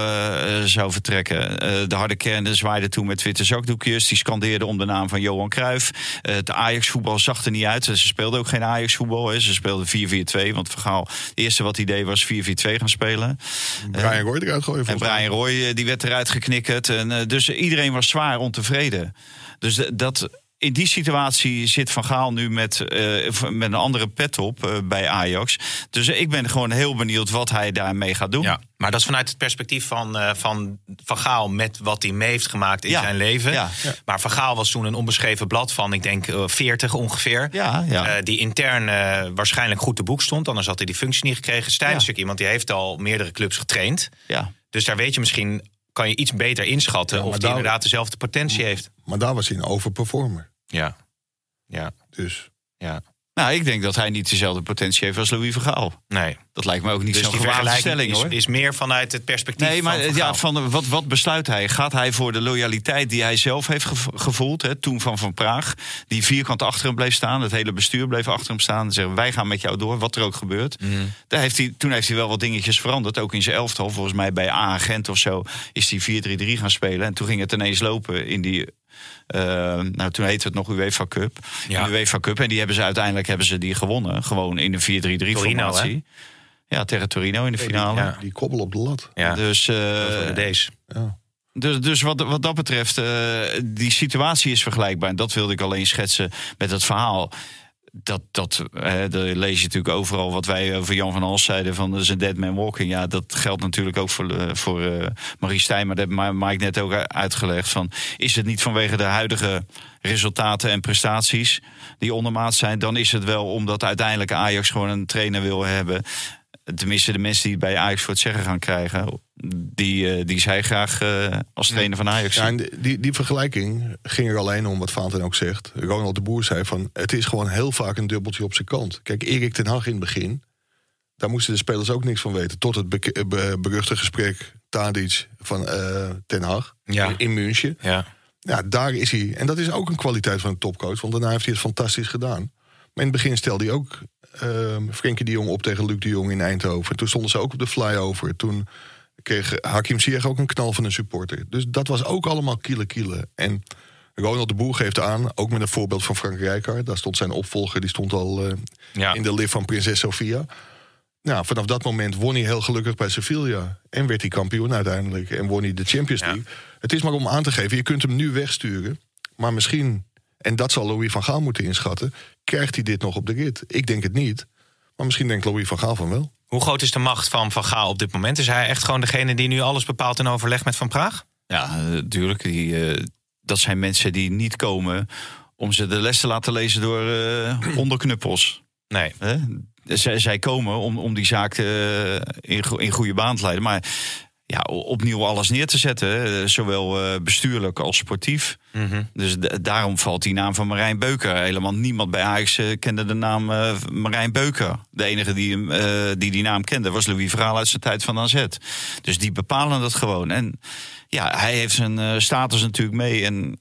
Speaker 7: zou vertrekken. Eh, de harde kern zwaaide toen met witte zakdoekjes. Die scandeerde om de naam van Johan Cruijff. Eh, het Ajax-voetbal zag er niet uit. Ze speelden ook geen Ajax-voetbal. hè. Ze speelden 4-4-2. Want Van Gaal, het eerste wat hij deed was 4-4-2 gaan spelen.
Speaker 6: Brian Roy eruit gooien
Speaker 7: En. Brian Roy die werd eruit geknikkerd. En, eh, dus iedereen was zwaar ontevreden. Dus dat, in die situatie zit Van Gaal nu met, eh, met een andere pet op eh, bij Ajax. Dus ik ben gewoon heel benieuwd wat hij daarmee gaat doen.
Speaker 5: Ja, maar dat is vanuit het perspectief van, eh, van Van Gaal met wat hij mee heeft gemaakt in
Speaker 7: Ja,
Speaker 5: zijn leven.
Speaker 7: ja.
Speaker 5: Maar Van Gaal was toen een onbeschreven blad van, ik denk, eh, 40 ongeveer.
Speaker 7: Ja, ja.
Speaker 5: Eh, die intern waarschijnlijk goed te boek stond. Anders had hij die functie niet gekregen. Stijn is iemand die heeft al meerdere clubs getraind.
Speaker 7: ja.
Speaker 5: Dus daar weet je misschien, kan je iets beter inschatten...
Speaker 6: Ja,
Speaker 5: of die inderdaad dezelfde potentie heeft.
Speaker 6: Maar daar was hij een overperformer.
Speaker 5: Ja, ja,
Speaker 6: Dus
Speaker 5: ja.
Speaker 7: Nou, ik denk dat hij niet dezelfde potentie heeft als Louis van Gaal.
Speaker 5: Nee.
Speaker 7: Dat lijkt me ook niet
Speaker 5: Dus
Speaker 7: zo'n gewaagde stelling,
Speaker 5: is,
Speaker 7: hoor.
Speaker 5: is meer vanuit het perspectief
Speaker 7: Nee, maar
Speaker 5: van
Speaker 7: ja, van, wat, wat besluit hij? Gaat hij voor de loyaliteit die hij zelf heeft gev- gevoeld, hè, toen van Van Praag, die vierkant achter hem bleef staan, het hele bestuur bleef achter hem staan, en zeggen wij gaan met jou door, wat er ook gebeurt.
Speaker 5: Mhm.
Speaker 7: Daar heeft hij, toen heeft hij wel wat dingetjes veranderd, ook in zijn elftal. Volgens mij bij A Gent of zo is hij 4-3-3 gaan spelen. En toen ging het ineens lopen in die. Eh, nou, toen heette het nog UEFA Cup.
Speaker 5: Ja.
Speaker 7: In de UEFA Cup. En die hebben ze uiteindelijk hebben ze die gewonnen. Gewoon in een 4-3-3
Speaker 5: Torino,
Speaker 7: formatie. Ja, tegen Torino in de finale.
Speaker 5: Ja.
Speaker 6: die kobbel op de lat.
Speaker 5: Ja,
Speaker 7: Dus, eh,
Speaker 5: deze.
Speaker 6: Ja.
Speaker 7: dus, dus wat, wat dat betreft, eh, die situatie is vergelijkbaar. En dat wilde ik alleen schetsen met het verhaal. Dat, dat eh, daar lees je natuurlijk overal wat wij over Jan van Hals zeiden: van dat is een dead man walking. Ja, dat geldt natuurlijk ook voor, eh, voor eh, Marie Stijn. Maar dat Ma- Mike net ook uitgelegd. Van, is het niet vanwege de huidige resultaten en prestaties die ondermaat zijn? Dan is het wel omdat uiteindelijk Ajax gewoon een trainer wil hebben. Tenminste, de mensen die bij Ajax voor het zeggen gaan krijgen, die, eh, die zij graag eh, als trainer van Ajax
Speaker 6: Ja, en die, die vergelijking ging er alleen om wat Vaanten ook zegt. Ronald de Boer zei van het is gewoon heel vaak een dubbeltje op zijn kant. Kijk, Erik ten Hag in het begin, daar moesten de spelers ook niks van weten. Tot het be- beruchte gesprek Tadic van eh, ten Hag
Speaker 5: Ja.
Speaker 6: in, München.
Speaker 5: Ja.
Speaker 6: Ja, daar is hij. En dat is ook een kwaliteit van een topcoach. Want daarna heeft hij het fantastisch gedaan. Maar in het begin stelde hij ook ehm Frenkie de Jong op tegen Luc de Jong in Eindhoven. Toen stonden ze ook op de flyover. Toen kreeg Hakim Ziyech ook een knal van een supporter. Dus dat was ook allemaal kiele kiele. En Ronald de Boer geeft aan, ook met een voorbeeld van Frank Rijkaard. Daar stond zijn opvolger, die stond al eh,
Speaker 5: Ja.
Speaker 6: in de lift van Prinses Sofia. Nou, vanaf dat moment won hij heel gelukkig bij Sevilla. En werd hij kampioen uiteindelijk. En won hij de Champions
Speaker 5: Ja.
Speaker 6: League. Het is maar om aan te geven, je kunt hem nu wegsturen. Maar misschien, en dat zal Louis van Gaal moeten inschatten... krijgt hij dit nog op de rit? Ik denk het niet. Maar misschien denkt Louis van Gaal van wel.
Speaker 5: Hoe groot is de macht van Van Gaal op dit moment? Is hij echt gewoon degene die nu alles bepaalt in overleg met Van Praag?
Speaker 7: Ja, natuurlijk. Die, eh, dat zijn mensen die niet komen om ze de les te laten lezen door eh, onderknuppels.
Speaker 5: Nee.
Speaker 7: Zij, zij komen om, om die zaak eh, in, in goede baan te leiden. Maar ja, opnieuw alles neer te zetten, hè, zowel eh, bestuurlijk als sportief.
Speaker 5: Mhm.
Speaker 7: Dus daarom valt die naam van Marijn Beuker. Helemaal niemand bij Ajax eh, kende de naam eh, Marijn Beuker. De enige die, hem, eh, die die naam kende was Louis Verhaal uit zijn tijd van AZ. Dus die bepalen dat gewoon. En ja, hij heeft zijn eh, status natuurlijk mee en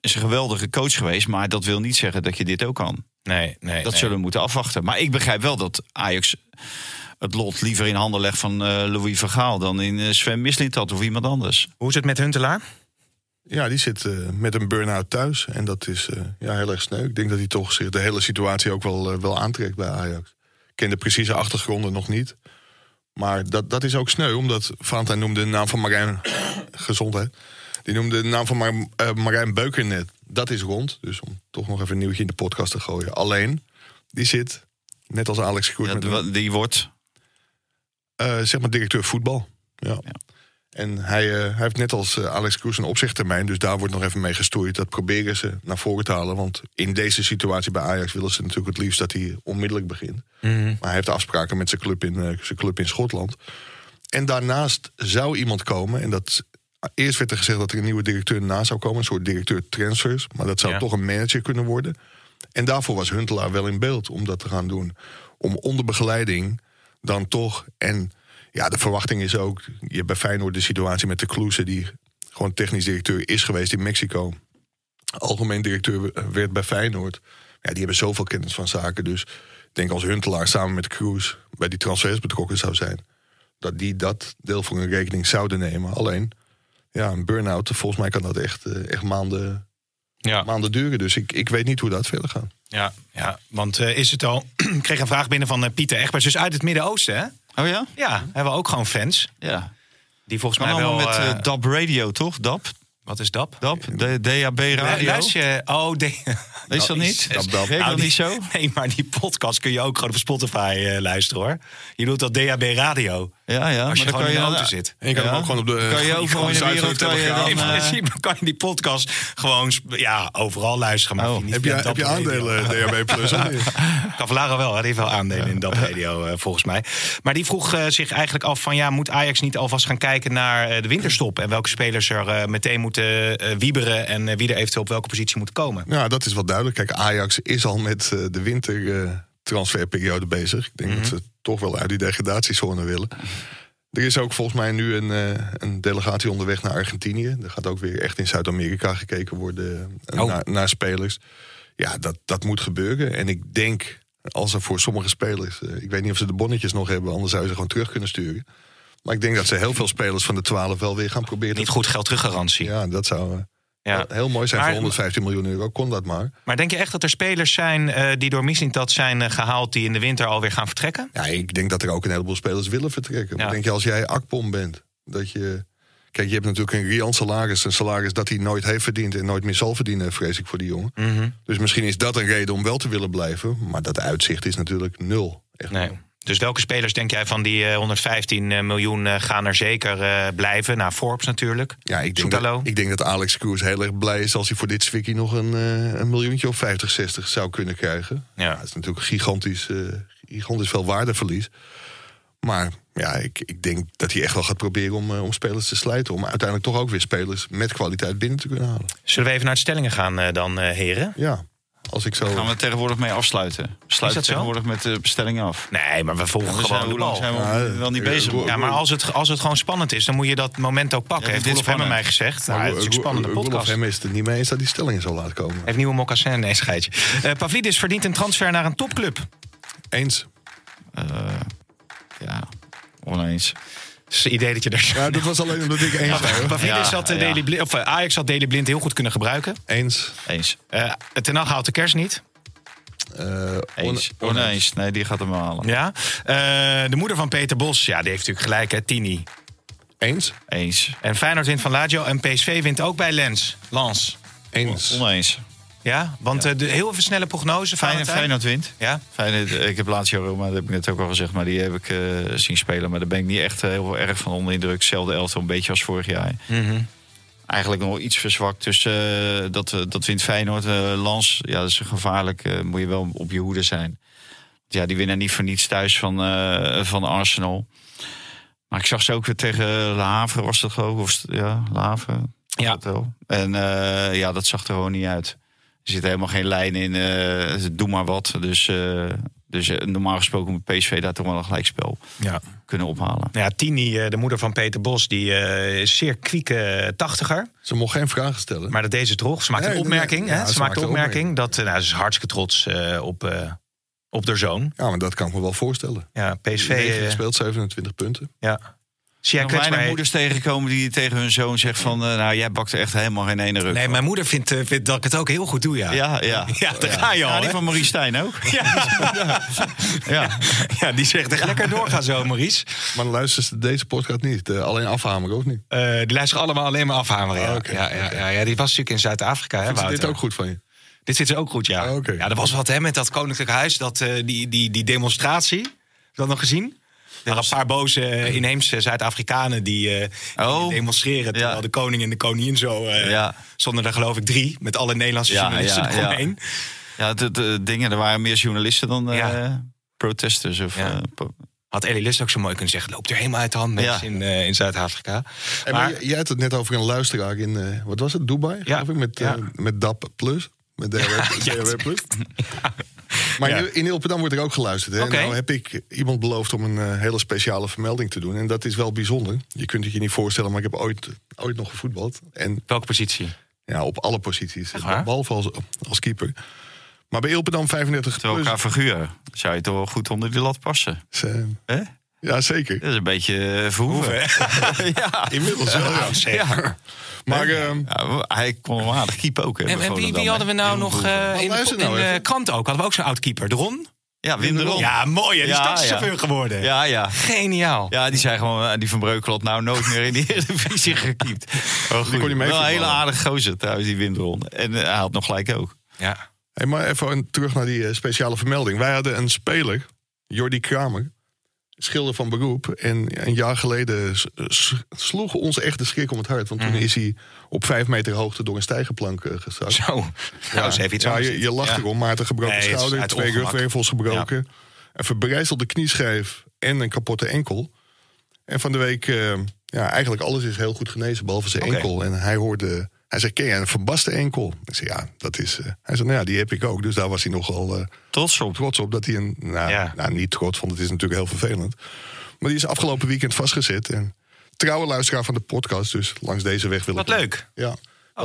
Speaker 7: is een geweldige coach geweest. Maar dat wil niet zeggen dat je dit ook kan.
Speaker 5: Nee, nee.
Speaker 7: Dat
Speaker 5: nee.
Speaker 7: zullen we moeten afwachten. Maar ik begrijp wel dat Ajax het lot liever in handen legt van eh, Louis Vergaal... dan in eh, Sven Mislintat of iemand anders.
Speaker 5: Hoe is het met Huntelaar?
Speaker 6: Ja, die zit eh, met een burn-out thuis. En dat is eh, ja, heel erg sneu. Ik denk dat hij toch zich de hele situatie ook wel, wel aantrekt bij Ajax. Ik ken de precieze achtergronden nog niet. Maar dat, dat is ook sneu, omdat Valentijn noemde de naam van Marijn... Gezondheid. Die noemde de naam van Mar, Marijn Beuker net. Dat is rond, dus om toch nog even een nieuwtje in de podcast te gooien. Alleen, die zit, net als Alex Kroes...
Speaker 7: Ja, die wordt...
Speaker 6: eh, zeg maar directeur voetbal. Ja. En hij, eh, hij heeft net als eh, Alex Kroes een opzichttermijn. Dus daar wordt nog even mee gestoeid. Dat proberen ze naar voren te halen. Want in deze situatie bij Ajax willen ze natuurlijk het liefst dat hij onmiddellijk begint. Maar hij heeft afspraken met zijn club in, zijn club in Schotland. En daarnaast zou iemand komen. En dat, eerst werd er gezegd dat er een nieuwe directeur na zou komen. Een soort directeur transfers. Maar dat zou
Speaker 5: Ja.
Speaker 6: toch een manager kunnen worden. En daarvoor was Huntelaar wel in beeld om dat te gaan doen. Om onder begeleiding dan toch. En ja, de verwachting is ook. Je hebt bij Feyenoord de situatie met de Kloese, die gewoon technisch directeur is geweest in Mexico. Algemeen directeur werd bij Feyenoord. Ja, die hebben zoveel kennis van zaken. Dus ik denk als Huntelaar samen met Cruz bij die transfers betrokken zou zijn. Dat die dat deel voor hun rekening zouden nemen. Alleen, ja, een burn-out, volgens mij kan dat echt, eh, echt maanden,
Speaker 5: Ja.
Speaker 6: maanden duren. Dus ik, ik weet niet hoe dat verder gaat.
Speaker 5: Ja, ja, want eh, is het al... ik kreeg een vraag binnen van eh, Pieter Egberts. Dus uit het Midden-Oosten, hè?
Speaker 7: Oh ja?
Speaker 5: Ja, hebben we ook gewoon fans.
Speaker 7: Ja.
Speaker 5: Die volgens mij wel...
Speaker 7: allemaal met
Speaker 5: eh,
Speaker 7: DAB Radio, toch? DAB?
Speaker 5: wat is DAP?
Speaker 7: DAB? De DAB Radio?
Speaker 5: Luister je... Oh, de,
Speaker 7: Is dat niet?
Speaker 6: Dab, dab.
Speaker 5: Nou,
Speaker 7: dat
Speaker 5: die-
Speaker 7: niet zo?
Speaker 5: Nee, maar die podcast kun je ook gewoon op Spotify luisteren, hoor. Je doet dat DHB Radio.
Speaker 7: Ja, ja.
Speaker 5: Als je
Speaker 7: maar dan
Speaker 5: gewoon in de auto zit.
Speaker 6: En je kan
Speaker 7: Ja.
Speaker 6: hem ook gewoon op de.
Speaker 7: Kan je overal in de wereld kan je dan...
Speaker 5: In
Speaker 7: eh,
Speaker 5: principe kan je die podcast gewoon ja, overal luisteren. Maar
Speaker 7: Oh.
Speaker 5: niet
Speaker 6: Heb je, heb je aandelen DHB Plus?
Speaker 5: Cavallaro wel, die heeft wel aandelen in dat radio eh, volgens mij. Maar die vroeg eh, zich eigenlijk af van ja, moet Ajax niet alvast gaan kijken naar eh, de winterstop en welke spelers er eh, meteen moeten eh, wieberen en eh, wie er eventueel op welke positie moet komen.
Speaker 6: Ja, dat is wel duidelijk. Kijk, Ajax is al met eh, de wintertransferperiode bezig. Ik denk dat ze toch wel uit die degradatiezone willen. Er is ook volgens mij nu een, eh, een delegatie onderweg naar Argentinië. Er gaat ook weer echt in Zuid-Amerika gekeken worden eh,
Speaker 5: Oh.
Speaker 6: naar, naar spelers. Ja, dat, dat moet gebeuren. En ik denk, als er voor sommige spelers... eh, ik weet niet of ze de bonnetjes nog hebben, anders zou je ze gewoon terug kunnen sturen. Maar ik denk dat ze heel veel spelers van de 12 wel weer gaan proberen.
Speaker 5: Niet goed geld teruggarantie.
Speaker 6: Ja, dat zou
Speaker 5: Ja.
Speaker 6: heel mooi zijn voor 115 miljoen euro. Kon dat maar.
Speaker 5: Maar denk je echt dat er spelers zijn eh, die door Mislintat zijn eh, gehaald die in de winter alweer gaan vertrekken?
Speaker 6: Ja, ik denk dat er ook een heleboel spelers willen vertrekken. Maar
Speaker 5: Ja.
Speaker 6: denk je als jij Akpom bent, dat je... Kijk, je hebt natuurlijk een Rian salaris. Een salaris dat hij nooit heeft verdiend en nooit meer zal verdienen, vrees ik voor die jongen. Dus misschien is dat een reden om wel te willen blijven. Maar dat uitzicht is natuurlijk nul. Echt
Speaker 5: Nee.
Speaker 6: nul.
Speaker 5: Dus welke spelers denk jij van die eh, 115 miljoen eh, gaan er zeker eh, blijven? Nou, Forbes natuurlijk.
Speaker 6: Ja, ik denk, dat, ik denk dat Alex Kroes heel erg blij is als hij voor dit zwikkie nog een, eh, een miljoentje of 50, 60 zou kunnen krijgen.
Speaker 5: Ja.
Speaker 6: Dat is natuurlijk gigantisch, eh, gigantisch veel waardeverlies. Maar ja, ik, ik denk dat hij echt wel gaat proberen om, eh, om spelers te slijten. Om uiteindelijk toch ook weer spelers met kwaliteit binnen te kunnen halen.
Speaker 5: Zullen we even naar de stellingen gaan eh, dan, eh, heren?
Speaker 6: Ja, als ik zo...
Speaker 7: Gaan we tegenwoordig mee afsluiten? Sluiten
Speaker 5: zo?
Speaker 7: tegenwoordig met de bestelling af.
Speaker 5: Nee, maar we volgen
Speaker 7: We
Speaker 5: gewoon de
Speaker 7: hoe lang
Speaker 5: bal.
Speaker 7: zijn we
Speaker 6: Ja,
Speaker 7: wel niet bezig?
Speaker 5: Ja, maar als het, als het gewoon spannend is, dan moet je dat moment ook pakken.
Speaker 7: Ja,
Speaker 5: Heeft
Speaker 7: is
Speaker 5: Hemmen mij gezegd. Nou, het is een spannende podcast.
Speaker 6: Hem is het niet mee eens dat die stellingen zo laat komen.
Speaker 5: Heeft nieuwe moccasin? Nee, scheidje. Eh Pavlidis verdient een transfer naar een topclub.
Speaker 6: Eens.
Speaker 7: Eh, ja, oneens.
Speaker 5: Dat is het idee dat je daar...
Speaker 6: Ja, dat was alleen omdat ik eens.
Speaker 5: Pavlidis
Speaker 7: Ja,
Speaker 5: had eh, Blind, of eh, Ajax had Daley Blind heel goed kunnen gebruiken.
Speaker 6: Eens.
Speaker 7: Eens.
Speaker 5: Eh Ten Hag haalt de kerst niet.
Speaker 6: Eh,
Speaker 7: Eens.
Speaker 6: on-
Speaker 7: Oneens. Nee, die gaat hem halen.
Speaker 5: Ja. Eh, de moeder van Peter Bos, ja, die heeft natuurlijk gelijk, hè, Tini.
Speaker 6: Eens.
Speaker 7: Eens.
Speaker 5: En Feyenoord wint van Lazio en PSV wint ook bij Lens. Lans.
Speaker 6: Eens.
Speaker 7: Oneens.
Speaker 5: Ja, want eh, de, heel even snelle prognose.
Speaker 7: Feyenoord. Feyenoord wint.
Speaker 5: Ja,
Speaker 7: Feyenoord, eh, ik heb Lazio Roma, dat heb ik net ook al gezegd, maar die heb ik eh, zien spelen. Maar daar ben ik niet echt heel erg van onder indruk. Hetzelfde elftal, een beetje als vorig jaar. Eigenlijk nog iets verzwakt. Dus dat, dat wint Feyenoord. eh Lans, ja, dat is gevaarlijk. moet je wel op je hoede zijn. Ja, die winnen niet voor niets thuis van, van Arsenal. Maar ik zag ze ook weer tegen Le Havre, was dat geloof ik? Of, ja, Le Havre.
Speaker 5: Ja.
Speaker 7: En ja, dat zag er gewoon niet uit. Er zit helemaal geen lijn in. eh, doe maar wat. Dus, eh, dus eh, normaal gesproken moet PSV daar toch wel een gelijkspel
Speaker 5: ja.
Speaker 7: kunnen ophalen.
Speaker 5: ja Tini, eh, de moeder van Peter Bos, die eh, is zeer kwieke tachtiger.
Speaker 6: Ze mocht geen vragen stellen.
Speaker 5: Maar dat deed ze toch. Ze maakte
Speaker 6: Nee,
Speaker 5: een opmerking.
Speaker 6: nee,
Speaker 5: hè?
Speaker 6: ja,
Speaker 5: ze,
Speaker 6: ze
Speaker 5: maakte een opmerking dat nou, ze is hartstikke trots eh, op, eh, op haar zoon.
Speaker 6: Ja, maar dat kan ik me wel voorstellen.
Speaker 5: Ja, PSV.
Speaker 6: 9 gespeeld, 27 punten.
Speaker 5: ja. Zie jij kwetsbaarheid?
Speaker 7: moeders tegenkomen die tegen hun zoon zegt van... eh, nou, jij bakt er echt helemaal geen ene ruk
Speaker 5: Nee,
Speaker 7: van.
Speaker 5: mijn moeder vindt, eh, vindt dat ik het ook heel goed doe, ja.
Speaker 7: Ja, ja.
Speaker 5: Ja, daar ga je al,
Speaker 7: Ja, die van Marie Stijn ook.
Speaker 5: Ja.
Speaker 7: Ja.
Speaker 5: Ja, die zegt echt lekker doorgaan zo, Maurice.
Speaker 6: Maar dan luisteren ze deze podcast niet. Eh, alleen afhameren, of niet?
Speaker 5: Eh, die luisteren allemaal alleen maar afhameren. Ja.
Speaker 6: Ah,
Speaker 5: ja, ja, ja, ja, die was natuurlijk in Zuid-Afrika, hè, Wouter?
Speaker 6: dit ook goed van je?
Speaker 5: Dit zit ze ook goed, ja.
Speaker 6: Ah, oké.
Speaker 5: Ja, er was wat hè, met dat Koninklijk Huis, dat, eh, die, die, die demonstratie. Heb je dat nog gezien? Er waren een paar boze eh, inheemse Zuid-Afrikanen die, eh, die
Speaker 7: Oh.
Speaker 5: demonstreren. Terwijl
Speaker 7: Ja.
Speaker 5: de koning en de koningin zo. eh
Speaker 7: Ja.
Speaker 5: Stonden er geloof ik drie. Met alle Nederlandse
Speaker 7: Ja,
Speaker 5: journalisten
Speaker 7: ja,
Speaker 5: eromheen.
Speaker 7: Ja, de, de dingen, er waren meer journalisten dan eh, protesters. Of, eh,
Speaker 5: Had Elie List ook zo mooi kunnen zeggen. Loopt er helemaal uit de hand mensen in, eh, in Zuid-Afrika.
Speaker 6: Maar, jij had het net over een luisteraar in, eh, wat was het, Dubai?
Speaker 5: Ja,
Speaker 6: geloof ik, met,
Speaker 5: ja.
Speaker 6: eh, met DAP Plus. Met
Speaker 5: Ja,
Speaker 6: Plus. Maar
Speaker 5: Ja.
Speaker 6: in- Ilpendam wordt er ook geluisterd. Hè?
Speaker 5: Oké.
Speaker 6: Nou heb ik iemand beloofd om een eh, hele speciale vermelding te doen. En dat is wel bijzonder. Je kunt het je niet voorstellen, maar ik heb ooit, ooit nog gevoetbald. En
Speaker 5: Welke positie?
Speaker 6: ja, op alle posities. Behalve als, als keeper. Maar bij Ilpendam 35
Speaker 7: Terwijl elkaar figuren. Zou je toch wel goed onder die lat passen?
Speaker 6: Ja, zeker.
Speaker 7: Dat is een beetje eh, verhoeven. ja.
Speaker 6: Inmiddels wel, ja.
Speaker 7: Ja.
Speaker 6: Maar ehm,
Speaker 7: Ja, hij kon hem aardig keeper ook. hè,
Speaker 5: En, wie, wie hadden we nou nog eh, in, de,
Speaker 6: luister
Speaker 5: in
Speaker 6: nou
Speaker 5: de krant ook? Hadden we ook zo'n oud keeper. De Ron?
Speaker 7: Ja, Wim de Ron.
Speaker 5: Ja, mooi hè. Die
Speaker 7: Ja,
Speaker 5: is stadschauffeur
Speaker 7: ja.
Speaker 5: geworden.
Speaker 7: Ja, ja.
Speaker 5: Geniaal.
Speaker 7: Ja, die zei gewoon, eh, die Van Breukelen had nou nooit meer in de Eredivisie gekiept. Oh, goed.
Speaker 6: kon
Speaker 7: Wel een hele aardige gozer trouwens, die Wim de Ron. En hij had nog gelijk ook.
Speaker 5: Ja.
Speaker 6: Hey, maar even terug naar die speciale vermelding. Wij hadden een speler, Jordi Kramer, schilder van beroep. En een jaar geleden sloeg ons echt de schrik om het hart. Want toen is hij op vijf meter hoogte door een stijgerplank eh, gezakt.
Speaker 5: Zo. Nou, is even iets
Speaker 6: ja, je, je lacht
Speaker 5: Ja.
Speaker 6: erom, maar een gebroken
Speaker 5: Nee,
Speaker 6: schouder, twee rugwervels gebroken, een verbrijzelde knieschijf en een kapotte enkel. En van de week, eh, ja, eigenlijk alles is heel goed genezen, behalve zijn enkel. En hij hoorde, hij zei, ken jij een verbaste enkel? Ik zei, ja, dat is... eh, hij zei, nou ja, die heb ik ook. Dus daar was hij nogal eh,
Speaker 7: Trots op.
Speaker 6: trots op dat hij een... Nou,
Speaker 5: Ja.
Speaker 6: nou, niet trots, want het is natuurlijk heel vervelend. Maar die is afgelopen weekend vastgezet. En trouwe luisteraar van de podcast, dus langs deze weg wil
Speaker 5: Wat
Speaker 6: ik...
Speaker 5: leuk.
Speaker 6: Ja,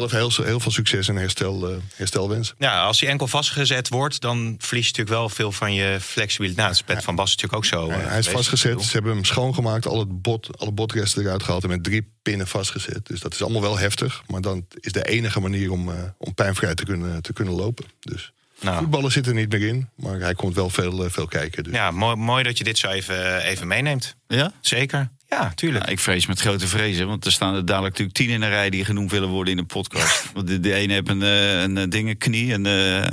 Speaker 6: even heel, heel veel succes en herstel, eh, herstel wensen.
Speaker 5: Ja, als die enkel vastgezet wordt, dan verlies je natuurlijk wel veel van je flexibiliteit. Nou, dat is Pet van Bas natuurlijk ook zo.
Speaker 6: Hij,
Speaker 5: eh,
Speaker 6: hij is vastgezet. Ze hebben hem schoongemaakt, al het bot, alle botresten eruit gehaald en met drie pinnen vastgezet. Dus dat is allemaal wel heftig. Maar dan is de enige manier om, eh, om pijnvrij te kunnen, te kunnen lopen. Dus
Speaker 5: Nou.
Speaker 6: voetballen zit er niet meer in, maar hij komt wel veel, veel kijken. Dus.
Speaker 5: Ja, mooi, mooi dat je dit zo even, even meeneemt.
Speaker 7: Ja?
Speaker 5: Zeker. Ja, tuurlijk.
Speaker 7: Ik vrees met grote vrezen, want er staan er dadelijk natuurlijk tien in een rij die genoemd willen worden in een podcast. Want de, de ene heeft een, eh, een, eh, een knie en eh,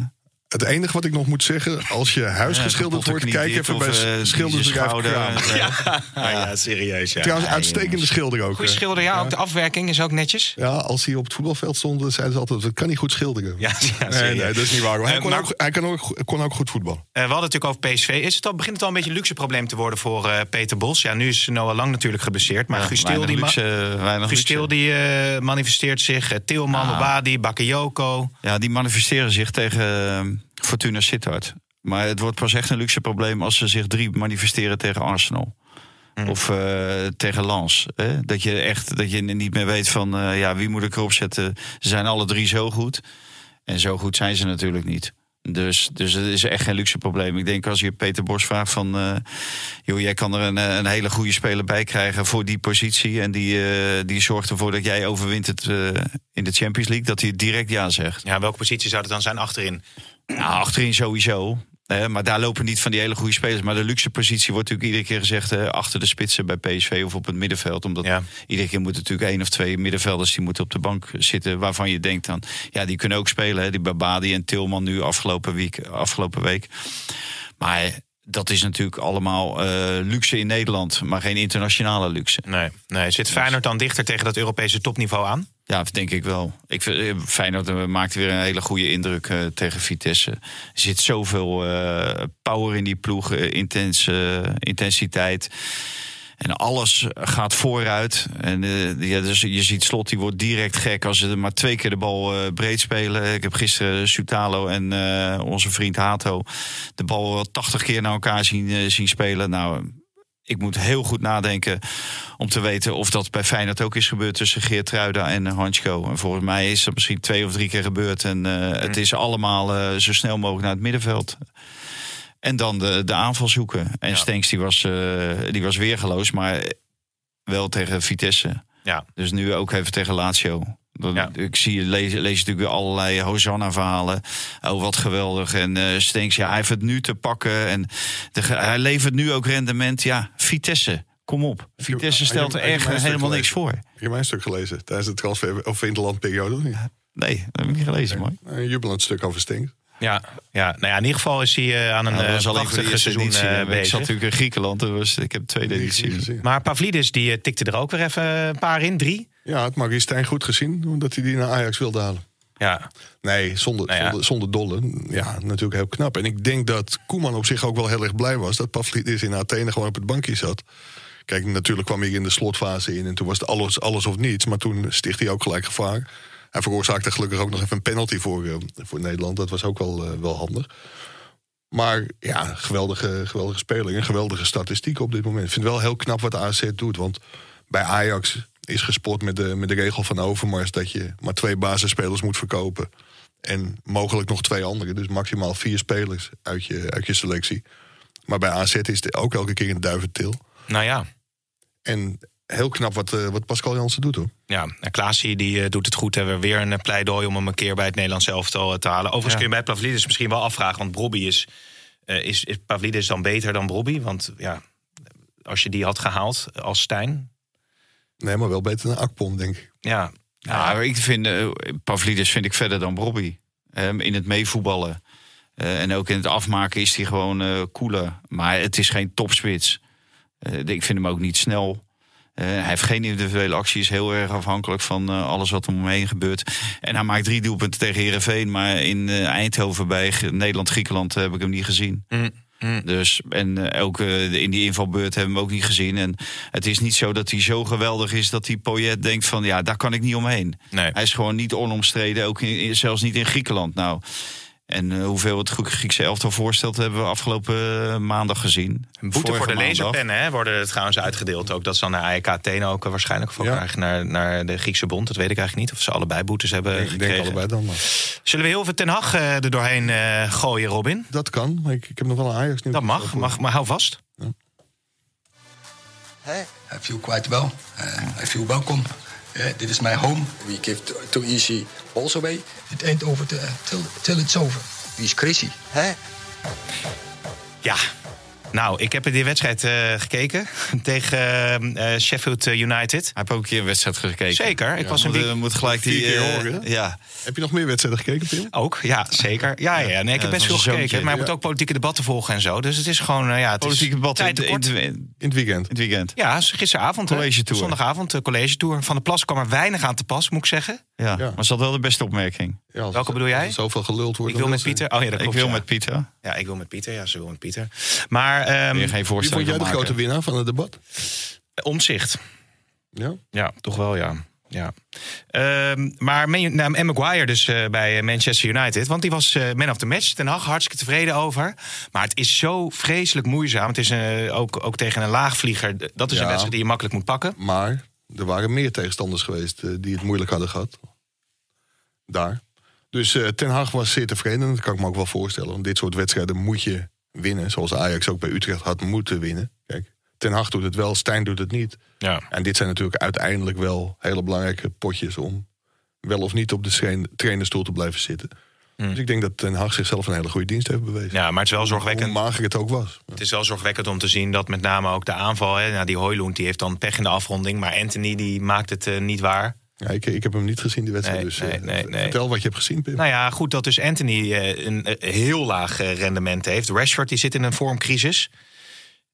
Speaker 6: Het enige wat ik nog moet zeggen, als je huis
Speaker 7: Ja,
Speaker 6: geschilderd wordt, kijk even bij
Speaker 7: of, eh,
Speaker 6: uh, schildersbedrijf. Kramer.
Speaker 7: Ja.
Speaker 5: Ah, ja, serieus. Ja.
Speaker 6: Trouwens, uitstekende schilder ook.
Speaker 5: Goeie
Speaker 6: hè.
Speaker 5: schilder, ja, ook de afwerking is ook netjes.
Speaker 6: Ja, als hij op het voetbalveld stond, zeiden ze altijd, dat kan niet goed schilderen.
Speaker 5: Ja, ja,
Speaker 6: nee,
Speaker 5: serieus.
Speaker 6: nee, dat is niet waar. Hij,
Speaker 5: Eh,
Speaker 6: kon,
Speaker 5: maar-
Speaker 6: ook, hij kan ook, kon ook goed voetballen.
Speaker 5: Eh, we hadden het natuurlijk over PSV. Is het al, begint het al een beetje een luxe probleem te worden voor eh, Peter Bos? Ja, nu is Noah Lang natuurlijk geblesseerd. Maar
Speaker 7: Ja,
Speaker 5: Guus Til
Speaker 7: weinig
Speaker 5: die, ma-
Speaker 7: luxe, weinig
Speaker 5: Guus
Speaker 7: luxe.
Speaker 5: Til die eh, manifesteert zich. eh, Tilman,
Speaker 7: Ah.
Speaker 5: Wadi, Bakayoko.
Speaker 7: Ja, die manifesteren zich tegen eh, Fortuna Sittard. Maar het wordt pas echt een luxe probleem als ze zich drie manifesteren tegen Arsenal. Of eh, tegen Lens. Hè? Dat je echt dat je niet meer weet van eh, ja, wie moet ik erop zetten. Ze zijn alle drie zo goed. En zo goed zijn ze natuurlijk niet. Dus, dus het is echt geen luxe probleem. Ik denk als je Peter Bos vraagt van... eh, joh, jij kan er een, eh, een hele goede speler bij krijgen voor die positie... en die, eh, die zorgt ervoor dat jij overwint het in de Champions League... dat hij direct ja zegt.
Speaker 5: Ja, welke positie zou het dan zijn achterin?
Speaker 7: Nou, achterin sowieso. Hè, maar daar lopen niet van die hele goede spelers. Maar de luxe positie wordt natuurlijk iedere keer gezegd... hè, achter de spitsen bij PSV of op het middenveld. Omdat
Speaker 5: Ja.
Speaker 7: iedere keer moeten natuurlijk één of twee middenvelders... die moeten op de bank zitten waarvan je denkt dan... ja, die kunnen ook spelen. Hè, die Babadi en Tilman nu afgelopen week. Afgelopen week. Maar dat is natuurlijk allemaal eh, luxe in Nederland... maar geen internationale luxe.
Speaker 5: Nee, nee. Zit Feyenoord dan dichter tegen dat Europese topniveau aan?
Speaker 7: Ja, denk ik wel. Ik vind, eh, Feyenoord eh, maakt weer een hele goede indruk tegen Vitesse. Er zit zoveel eh, power in die ploeg, intens, eh, intensiteit. En alles gaat vooruit. En eh, ja, dus je ziet Slot, die wordt direct gek als ze maar twee keer de bal eh, breed spelen. Ik heb gisteren Sutalo en eh, onze vriend Hato de bal wel 80 keer naar elkaar zien, zien spelen. Nou, ik moet heel goed nadenken om te weten of dat bij Feyenoord ook is gebeurd tussen Geert Truida en Hansko. En volgens mij is dat misschien twee of drie keer gebeurd. En het is allemaal zo snel mogelijk naar het middenveld. En dan de, de aanval zoeken. En
Speaker 5: Ja.
Speaker 7: Stenks die was, eh, die was weergeloos, maar wel tegen Vitesse.
Speaker 5: Ja.
Speaker 7: Dus nu ook even tegen Lazio. Dan,
Speaker 5: Ja.
Speaker 7: Ik zie, lees, lees natuurlijk weer allerlei Hosanna-verhalen. Oh, wat geweldig. En eh Stenks, ja, hij heeft het nu te pakken. En de, hij levert nu ook rendement. Ja, Vitesse, kom op. Vitesse stelt er echt helemaal niks voor.
Speaker 6: Heb je mijn stuk gelezen tijdens de transfer of interlandperiode? niet?
Speaker 7: Nee, dat heb ik niet gelezen, mooi.
Speaker 6: Een jubelend stuk over Stenks.
Speaker 5: Ja, ja, nou ja, in ieder geval is hij eh, aan een
Speaker 7: Nou,
Speaker 5: uh, prachtige seizoen
Speaker 7: editie.
Speaker 5: eh,
Speaker 7: ik
Speaker 5: bezig.
Speaker 7: zat natuurlijk in Griekenland, dus ik heb de tweede editie. gezien.
Speaker 5: Maar Pavlidis die tikte er ook weer even een paar in, drie.
Speaker 6: Ja, het Maurice Stijn goed gezien, omdat hij die naar Ajax wilde halen.
Speaker 5: Ja.
Speaker 6: Nee, zonder,
Speaker 5: Nou ja.
Speaker 6: zonder, zonder dolle. Ja, natuurlijk heel knap. En ik denk dat Koeman op zich ook wel heel erg blij was... dat Pavlidis in Athene gewoon op het bankje zat. Kijk, natuurlijk kwam hij in de slotfase in... en toen was het alles, alles of niets. Maar toen sticht hij ook gelijk gevaar. Hij veroorzaakte gelukkig ook nog even een penalty voor, eh, voor Nederland. Dat was ook wel, eh, wel handig. Maar ja, geweldige, geweldige speler. Een geweldige statistiek op dit moment. Ik vind het wel heel knap wat AZ doet. Want bij Ajax is gesport met de, met de regel van Overmars... dat je maar twee basisspelers moet verkopen. En mogelijk nog twee andere. Dus maximaal vier spelers uit je, uit je selectie. Maar bij AZ is het ook elke keer een duiventil.
Speaker 5: Nou ja.
Speaker 6: En heel knap wat, eh, wat Pascal Jansen doet hoor.
Speaker 5: Ja, en Klaasie die eh, doet het goed. Hebben we weer een eh, pleidooi om hem een keer bij het Nederlands elftal te halen. Overigens
Speaker 6: Ja.
Speaker 5: kun je bij Pavlidis misschien wel afvragen. Want Brobby is, eh, is, is Pavlidis dan beter dan Brobby? Want ja, als je die had gehaald als Stijn.
Speaker 6: Nee, maar wel beter dan Akpom, denk ik.
Speaker 5: Ja,
Speaker 7: Ja, maar ik vind Pavlidis vind ik verder dan Bobby. Ehm, in het meevoetballen. Eh, en ook in het afmaken is hij gewoon eh cooler. Maar het is geen topspits. Eh, ik vind hem ook niet snel. Eh, hij heeft geen individuele actie, is heel erg afhankelijk van eh, alles wat om hem heen gebeurt. En hij maakt drie doelpunten tegen Herenveen, maar in eh, Eindhoven bij Nederland-Griekenland heb ik hem niet gezien. Dus, en eh, ook eh, in die invalbeurt hebben we hem ook niet gezien. En het is niet zo dat hij zo geweldig is dat die Poyet denkt van ja, daar kan ik niet omheen.
Speaker 5: Nee.
Speaker 7: Hij is gewoon niet onomstreden, ook in- zelfs niet in Griekenland. Nou, en eh, hoeveel het Grie- Griekse elftal voorstelt, hebben we afgelopen eh, maandag gezien.
Speaker 5: Een boete
Speaker 7: Vorige
Speaker 5: voor de laserpennen hè, worden er trouwens uitgedeeld. Ook dat ze dan naar AEK Athene ook eh, waarschijnlijk voor
Speaker 6: Ja.
Speaker 5: krijgen naar, naar de Griekse bond. Dat weet ik eigenlijk niet. Of ze allebei boetes hebben
Speaker 6: Ik denk allebei dan maar.
Speaker 5: Zullen we heel veel Ten Hag eh, er doorheen eh, gooien, Robin?
Speaker 6: Dat kan, maar ik, ik heb nog wel een Ajax nieuws.
Speaker 5: Dat mag, mag maar hou vast.
Speaker 10: Hij viel quite well. Uh, hij viel welkom. Uh, dit is mijn home. We give too, too easy balls away. It ain't over till, till, till it's over. Wie is crazy? Hè?
Speaker 5: Ja. Nou, ik heb in die wedstrijd eh, gekeken tegen eh, eh, Sheffield United.
Speaker 7: Hij heeft ook een keer een wedstrijd gekeken.
Speaker 5: Zeker. Ik
Speaker 6: Ja,
Speaker 5: was een
Speaker 7: Moet,
Speaker 5: week...
Speaker 7: moet gelijk die...
Speaker 6: Vier keer horen, hè?
Speaker 7: ja.
Speaker 6: Heb je nog meer wedstrijden gekeken, Pim?
Speaker 5: Ook, ja, zeker. Ja, ja, ja. Nee, ik
Speaker 7: Ja,
Speaker 5: heb best veel gekeken.
Speaker 7: zoontje.
Speaker 5: Maar je moet ook politieke debatten volgen en zo. Dus het is gewoon, ja, het
Speaker 7: Politieke
Speaker 5: is
Speaker 7: debat in,
Speaker 5: tijd
Speaker 7: in,
Speaker 5: tekort.
Speaker 7: in, in
Speaker 6: het weekend.
Speaker 7: het weekend.
Speaker 5: Ja, gisteravond.
Speaker 7: College tour.
Speaker 5: Zondagavond, de college tour. Van de Plas kwam er weinig aan te pas, moet ik zeggen.
Speaker 7: Ja.
Speaker 6: Ja.
Speaker 7: Was dat wel de beste opmerking?
Speaker 6: Ja, als-
Speaker 5: Welke bedoel jij?
Speaker 6: zoveel geluld wordt.
Speaker 5: Ik wil met
Speaker 6: wil ze-
Speaker 5: Pieter. Oh ja, dat
Speaker 7: ik
Speaker 5: klopt,
Speaker 7: wil
Speaker 5: ja.
Speaker 7: met Pieter.
Speaker 5: Ja, ik wil met Pieter. Ja, ze wil met Pieter. Maar ehm
Speaker 7: Weer geen
Speaker 6: Wie vond jij de grote winnaar van het debat?
Speaker 5: omzicht.
Speaker 6: Ja?
Speaker 5: Ja, toch wel, ja. ja. Ehm, maar Man- nou, en Maguire dus eh, bij eh, Manchester United. Want die was eh, man of the match. Ten Hag hartstikke tevreden over. Maar het is zo vreselijk moeizaam. Het is eh, ook, ook tegen een laagvlieger. Dat is een wedstrijd die je makkelijk moet pakken.
Speaker 6: Maar er waren meer tegenstanders geweest eh, die het moeilijk hadden gehad. Daar. Dus eh, Ten Hag was zeer tevreden. Dat kan ik me ook wel voorstellen. Want dit soort wedstrijden moet je winnen. Zoals Ajax ook bij Utrecht had moeten winnen. Kijk, Ten Hag doet het wel, Stijn doet het niet.
Speaker 5: Ja.
Speaker 6: En dit zijn natuurlijk uiteindelijk wel hele belangrijke potjes... om wel of niet op de train- trainerstoel te blijven zitten. Dus ik denk dat Ten Hag zichzelf een hele goede dienst heeft bewezen.
Speaker 5: ja, maar het is wel
Speaker 6: Hoe
Speaker 5: zorgwekkend.
Speaker 6: mager het ook was.
Speaker 5: Het is wel zorgwekkend om te zien dat met name ook de aanval... Hè, nou, die Hoylund die heeft dan pech in de afronding. Maar Anthony die maakt het eh, niet waar.
Speaker 6: Ja, ik, ik heb hem niet gezien, die wedstrijd.
Speaker 5: Nee,
Speaker 6: dus
Speaker 5: nee,
Speaker 6: eh,
Speaker 5: nee, nee.
Speaker 6: vertel wat je hebt gezien, Pim.
Speaker 5: Nou ja, goed dat dus Anthony eh, een eh, heel laag rendement heeft. Rashford die zit in een vormcrisis.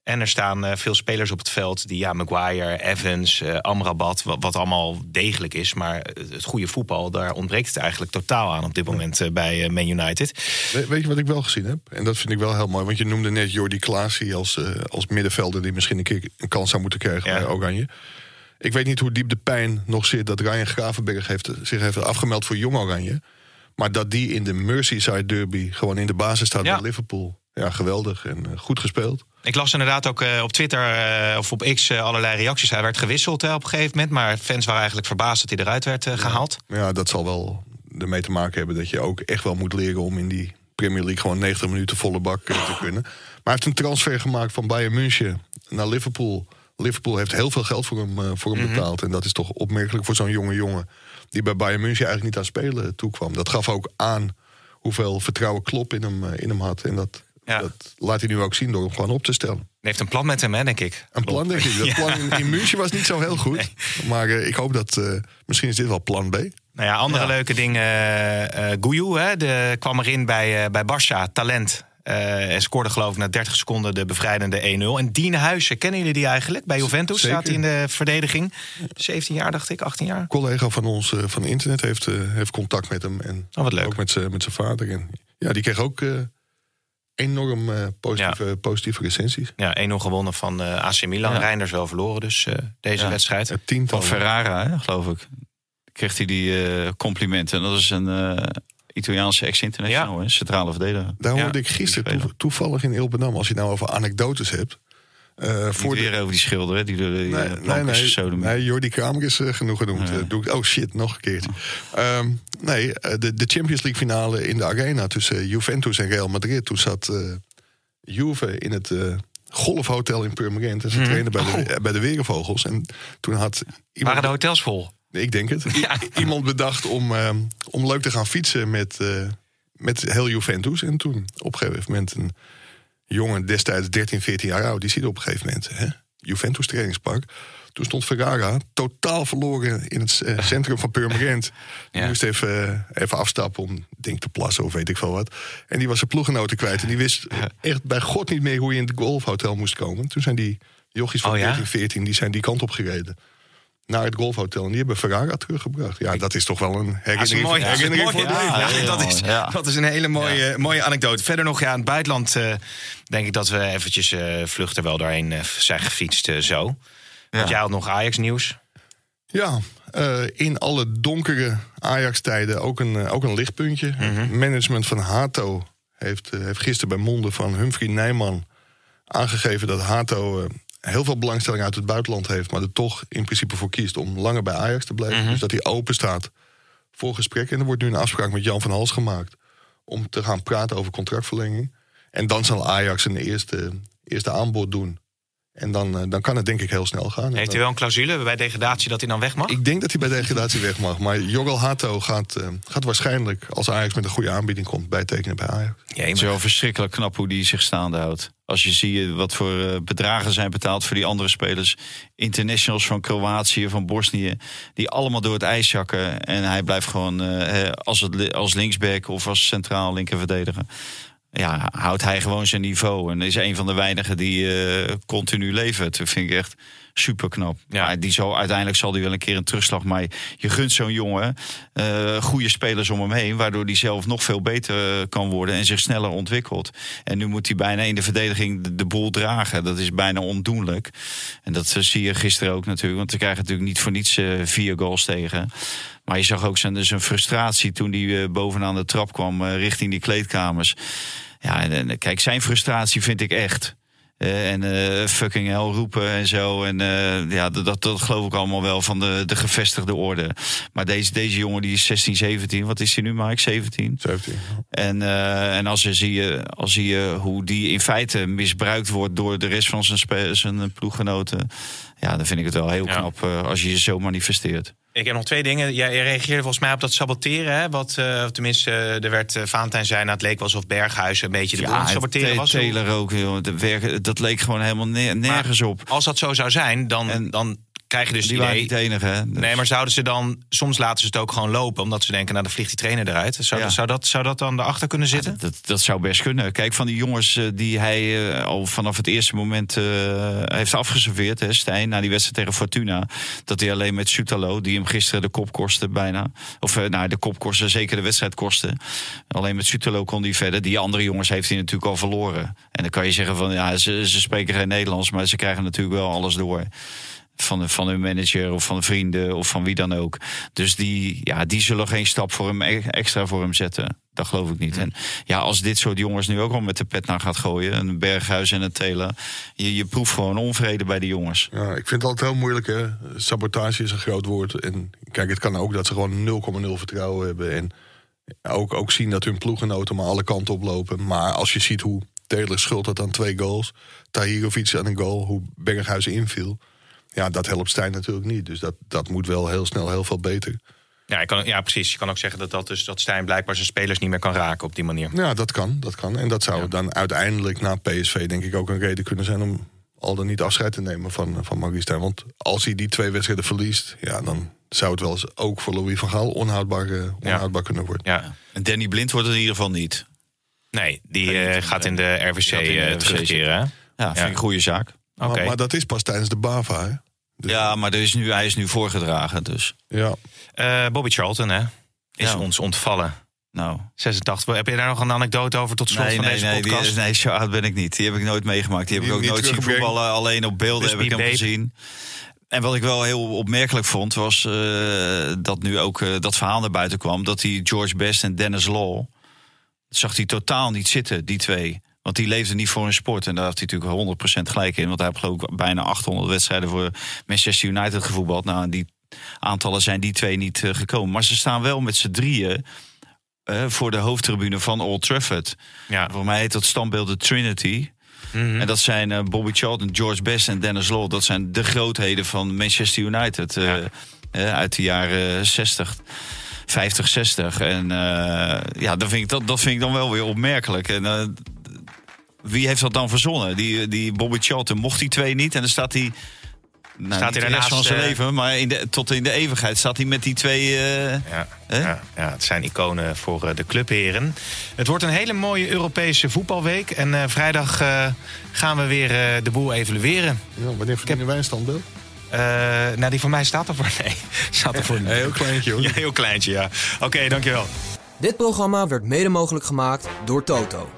Speaker 5: En er staan veel spelers op het veld die, ja, Maguire, Evans, Amrabat, wat, wat allemaal degelijk is. Maar het goede voetbal, daar ontbreekt het eigenlijk totaal aan op dit moment bij Man United.
Speaker 6: We- weet je wat ik wel gezien heb? En dat vind ik wel heel mooi. Want je noemde net Jordi Klaasie als, als middenvelder... die misschien een keer een kans zou moeten krijgen
Speaker 5: Ja.
Speaker 6: bij Oranje. Ik weet niet hoe diep de pijn nog zit... dat Ryan Gravenberg heeft, zich heeft afgemeld voor Jong Oranje. Maar dat die in de Merseyside derby... gewoon in de basis staat
Speaker 5: Ja.
Speaker 6: bij Liverpool. Ja, geweldig en eh, goed gespeeld.
Speaker 5: Ik las inderdaad ook eh, op Twitter eh, of op X allerlei reacties. Hij werd gewisseld op een gegeven moment. Maar fans waren eigenlijk verbaasd dat hij eruit werd eh, gehaald.
Speaker 6: Maar ja, dat zal wel ermee te maken hebben... dat je ook echt wel moet leren om in die Premier League... gewoon 90 minuten volle bak te kunnen. Maar hij heeft een transfer gemaakt van Bayern München naar Liverpool. Liverpool heeft heel veel geld voor hem, eh, voor hem betaald. En dat is toch opmerkelijk voor zo'n jonge jongen... die bij Bayern München eigenlijk niet aan spelen toekwam. Dat gaf ook aan hoeveel vertrouwen Klopp in hem, eh, in hem had. En dat,
Speaker 5: Ja.
Speaker 6: dat laat hij nu ook zien door hem gewoon op te stellen.
Speaker 5: Hij heeft een plan met hem, hè, denk ik.
Speaker 6: Een plan, denk ik. Dat
Speaker 5: Ja.
Speaker 6: plan in, in München was niet zo heel goed. Maar eh, ik hoop dat... eh, misschien is dit wel plan B.
Speaker 5: Nou ja, andere leuke dingen. eh Gouillou hè, de, kwam erin bij, bij Barça, talent. Eh, en scoorde geloof ik na 30 seconden de bevrijdende 1-0. En Dien Huizen, kennen jullie die eigenlijk? Bij Juventus
Speaker 6: Zeker.
Speaker 5: staat hij in de verdediging. 17 jaar dacht ik, 18 jaar.
Speaker 6: Een collega van ons eh, van internet heeft, eh, heeft contact met hem. En
Speaker 5: Oh, wat leuk.
Speaker 6: ook met zijn met zijn vader. En, ja, die kreeg ook enorm eh, positieve, positieve recensies.
Speaker 5: Ja, 1-0 gewonnen van AC Milan.
Speaker 7: Ja.
Speaker 5: Reinders wel verloren dus eh, deze
Speaker 7: Ja.
Speaker 5: wedstrijd.
Speaker 6: Het.
Speaker 7: Van Ferrara, hè, geloof ik. Kreeg hij die eh, complimenten. En dat is een eh, Italiaanse ex-international, hè, centrale verdediger.
Speaker 6: Daar
Speaker 5: Ja,
Speaker 6: hoorde ik gisteren toe- toevallig in Ilbenam, als je het nou over anecdotes hebt. eh,
Speaker 7: Niet
Speaker 6: voor de,
Speaker 7: weer over die schilder, hè, die door de
Speaker 6: Nee,
Speaker 7: nee,
Speaker 6: nee, nee, Jordi Kramer is eh, genoeg genoemd.
Speaker 7: Ja.
Speaker 6: Eh, doe ik, oh shit, nog een keertje. Ehm, nee, eh, de, de Champions League finale in de arena tussen eh, Juventus en Real Madrid. Toen zat eh, Juve in het eh, golfhotel in Purmerend. En ze trainen bij de, eh, bij de Werenvogels. En toen had iemand,
Speaker 5: Waren de hotels vol?
Speaker 6: Ik denk het, I- iemand bedacht om, ehm, om leuk te gaan fietsen met, eh, met heel Juventus. En toen op een gegeven moment een jongen, destijds 13, 14 jaar oud, die ziet op een gegeven moment hè, Juventus trainingspark. Toen stond Ferrara totaal verloren in het eh, centrum van Purmerend. Die
Speaker 5: Ja.
Speaker 6: moest even, eh, even afstappen om denk te plassen of weet ik veel wat. En die was zijn ploeggenoten kwijt. En die wist echt bij God niet meer hoe je in het golfhotel moest komen. Toen zijn die jochies van
Speaker 5: Oh ja?
Speaker 6: 13, 14, die zijn die kant op gereden. Naar het golfhotel. En die hebben Ferrara teruggebracht. Ja, dat is toch wel een
Speaker 5: Ja, dat is
Speaker 6: herinnering,
Speaker 5: mooi. Dat is
Speaker 6: herinnering
Speaker 5: mooi.
Speaker 6: voor het leven.
Speaker 5: Ja,
Speaker 7: heel
Speaker 5: dat, is,
Speaker 7: mooi, ja.
Speaker 5: dat is een hele mooie, mooie anekdote. Verder nog, ja, in het buitenland eh, denk ik dat we eventjes eh, vluchten wel doorheen eh, zijn gefietst eh, zo. Want jij had nog Ajax-nieuws.
Speaker 6: Ja, eh, in alle donkere Ajax-tijden ook een, ook een lichtpuntje. Management van Hato heeft, heeft gisteren bij monden van Humphrey Nijman aangegeven dat Hato eh, heel veel belangstelling uit het buitenland heeft, maar er toch in principe voor kiest om langer bij Ajax te blijven. Dus dat hij open staat voor gesprekken. En er wordt nu een afspraak met Jan van Hals gemaakt om te gaan praten over contractverlenging. En dan zal Ajax een eerste, eerste aanbod doen. En dan, eh, dan kan het denk ik heel snel gaan.
Speaker 5: Heeft hij wel een clausule bij degradatie dat hij dan weg mag?
Speaker 6: ik denk dat hij bij degradatie weg mag. Maar Jorgel Hato gaat, eh, gaat waarschijnlijk, als Ajax met een goede aanbieding komt, bijtekenen bij Ajax.
Speaker 5: Jee,
Speaker 7: Het is wel verschrikkelijk knap hoe die zich staande houdt. Als je ziet wat voor eh, bedragen zijn betaald voor die andere spelers. Internationals van Kroatië, van Bosnië. Die allemaal door het ijs zakken. En hij blijft gewoon eh, als, het, als linksback of als centraal linkerverdediger. Ja, houdt hij gewoon zijn niveau. En is een van de weinigen die eh, continu levert. Dat vind ik echt super knap.
Speaker 5: Ja.
Speaker 7: Die zal, uiteindelijk zal hij wel een keer een terugslag. Maar je gunt zo'n jongen eh, goede spelers om hem heen. Waardoor hij zelf nog veel beter eh, kan worden en zich sneller ontwikkelt. En nu moet hij bijna in de verdediging de, de boel dragen. Dat is bijna ondoenlijk. En dat zie je gisteren ook natuurlijk. Want ze krijgen natuurlijk niet voor niets vier goals tegen. Maar je zag ook zijn, zijn frustratie toen hij bovenaan de trap kwam richting die kleedkamers. Ja, en, en kijk, zijn frustratie vind ik echt. Eh, en eh, fucking hell roepen en zo. En eh, ja, dat, dat, geloof ik allemaal wel van de, de gevestigde orde. Maar deze, deze jongen die is 16, 17. Wat is hij nu, Mike? 17?
Speaker 6: 17.
Speaker 7: En, en als, je zie je, als zie je hoe die in feite misbruikt wordt door de rest van zijn, zijn ploeggenoten. Ja, dan vind ik het wel heel
Speaker 5: Ja.
Speaker 7: knap eh, als je je zo manifesteert.
Speaker 5: Ik heb nog twee dingen. Jij reageerde volgens mij op dat saboteren. Hè? Wat, of tenminste, eh, er werd uh, zijn. Nou, het leek wel alsof Berghuis een beetje de het saboteren
Speaker 7: Te-
Speaker 5: was.
Speaker 7: Taylor ook, joh. De dat leek gewoon helemaal ne- nergens op.
Speaker 5: Als dat zo zou zijn, dan,
Speaker 7: En
Speaker 5: dan krijg je dus
Speaker 7: Die
Speaker 5: het
Speaker 7: waren
Speaker 5: idee...
Speaker 7: niet de enige, hè? Dus-
Speaker 5: Nee, maar zouden ze dan... Soms laten ze het ook gewoon lopen, omdat ze denken... nou, dan vliegt die trainer eruit. Zou,
Speaker 7: Ja.
Speaker 5: zou, dat, zou dat dan erachter kunnen zitten?
Speaker 7: Dat, dat zou best kunnen. Kijk, van die jongens eh, die hij eh, al vanaf het eerste moment eh, heeft afgeserveerd, hè, Stijn, na die wedstrijd tegen Fortuna, dat hij alleen met Sutalo, die hem gisteren de kop kostte bijna, of eh, nou, de kop kostte, zeker de wedstrijd kostte, alleen met Sutalo kon hij verder. Die andere jongens heeft hij natuurlijk al verloren. En dan kan je zeggen van, ja, ze, ze spreken geen Nederlands, maar ze krijgen natuurlijk wel alles door van, van hun manager of van de vrienden of van wie dan ook. Dus die, ja, die zullen geen stap voor hem e- extra voor hem zetten. Dat geloof ik niet. En ja, als dit soort jongens nu ook al met de pet naar gaat gooien, een Berghuis en een Telen, je, je proeft gewoon onvrede bij de jongens.
Speaker 6: Ja, ik vind het altijd heel moeilijk. Hè? Sabotage is een groot woord. En kijk, het kan ook dat ze gewoon 0,0 vertrouwen hebben. En ook, ook zien dat hun ploeggenoten maar alle kanten oplopen. Maar als je ziet hoe Taylor schuld had aan twee goals. Tahirovic aan een goal. Hoe Berghuis inviel. Ja, dat helpt Stijn natuurlijk niet. Dus dat, dat moet wel heel snel heel veel beter.
Speaker 5: Ja, kan, ja, precies. Je kan ook zeggen dat, dat, dus, dat Stijn blijkbaar zijn spelers niet meer kan raken op die manier.
Speaker 6: Ja, dat kan. Dat kan. En dat zou dan uiteindelijk na PSV denk ik ook een reden kunnen zijn om al dan niet afscheid te nemen van, van Maurice Stijn. Want als hij die twee wedstrijden verliest, ja, dan zou het wel eens ook voor Louis van Gaal onhoudbaar, eh, onhoudbaar kunnen worden.
Speaker 5: Ja.
Speaker 7: En Danny Blind wordt het in ieder geval niet.
Speaker 5: Nee, die eh, gaat in de RVC
Speaker 7: gaat in de
Speaker 5: eh,
Speaker 7: RVC
Speaker 5: terugkeren. hè?
Speaker 7: Ja, vind
Speaker 5: Ja.
Speaker 7: ik een goede zaak.
Speaker 5: Oké.
Speaker 6: Maar, maar dat is pas tijdens de BAVA, hè? Dus-
Speaker 7: Ja, maar er is nu, hij is nu voorgedragen, dus.
Speaker 6: Ja.
Speaker 5: Eh, Bobby Charlton, hè? Is
Speaker 7: Ja.
Speaker 5: ons ontvallen.
Speaker 7: Nou.
Speaker 5: 86. Heb je daar nog een anekdote over tot slot
Speaker 7: Nee,
Speaker 5: van
Speaker 7: nee,
Speaker 5: deze
Speaker 7: nee,
Speaker 5: podcast?
Speaker 7: die, nee, zo oud ben ik niet. Die heb ik nooit meegemaakt. Die heb
Speaker 6: Die
Speaker 7: ik ook nooit zien voetballen. Alleen op beelden heb ik hem gezien. En wat ik wel heel opmerkelijk vond, was eh, dat nu ook eh, dat verhaal naar buiten kwam. Dat die George Best en Dennis Law, zag hij totaal niet zitten, die twee. Want die leefden niet voor een sport. En daar had hij natuurlijk 100% gelijk in. Want hij heeft geloof ik bijna 800 wedstrijden voor Manchester United gevoetbald. Nou, en die aantallen zijn die twee niet eh, gekomen. Maar ze staan wel met z'n drieën eh, voor de hoofdtribune van Old Trafford.
Speaker 5: Ja.
Speaker 7: Voor mij heet dat standbeeld de Trinity.
Speaker 5: Mhm.
Speaker 7: En dat zijn eh, Bobby Charlton, George Best en Dennis Law. Dat zijn de grootheden van Manchester United eh, uit de jaren 60. 50, 60. En ja, dat vind, ik, dat, dat vind ik dan wel weer opmerkelijk. En wie heeft dat dan verzonnen? Die, die Bobby Charlton mocht die twee niet. En dan staat hij. Nou,
Speaker 5: Staat hij
Speaker 7: de rest
Speaker 5: daarnaast,
Speaker 7: van zijn
Speaker 5: eh,
Speaker 7: leven, maar in de, tot in de eeuwigheid staat hij met die twee. eh,
Speaker 5: Ja,
Speaker 7: Hè?
Speaker 5: ja, ja, het zijn iconen voor eh, de clubheren. Het wordt een hele mooie Europese voetbalweek. En eh, vrijdag eh, gaan we weer eh, de boel evalueren.
Speaker 6: ja wanneer verdienen wij een standbeeld?
Speaker 5: Eh, nou, die van mij staat er voor. Nee, staat er voor
Speaker 6: Een heel kleintje hoor.
Speaker 5: Ja, heel kleintje, ja. Oké, dankjewel.
Speaker 4: Dit programma werd mede mogelijk gemaakt door Toto.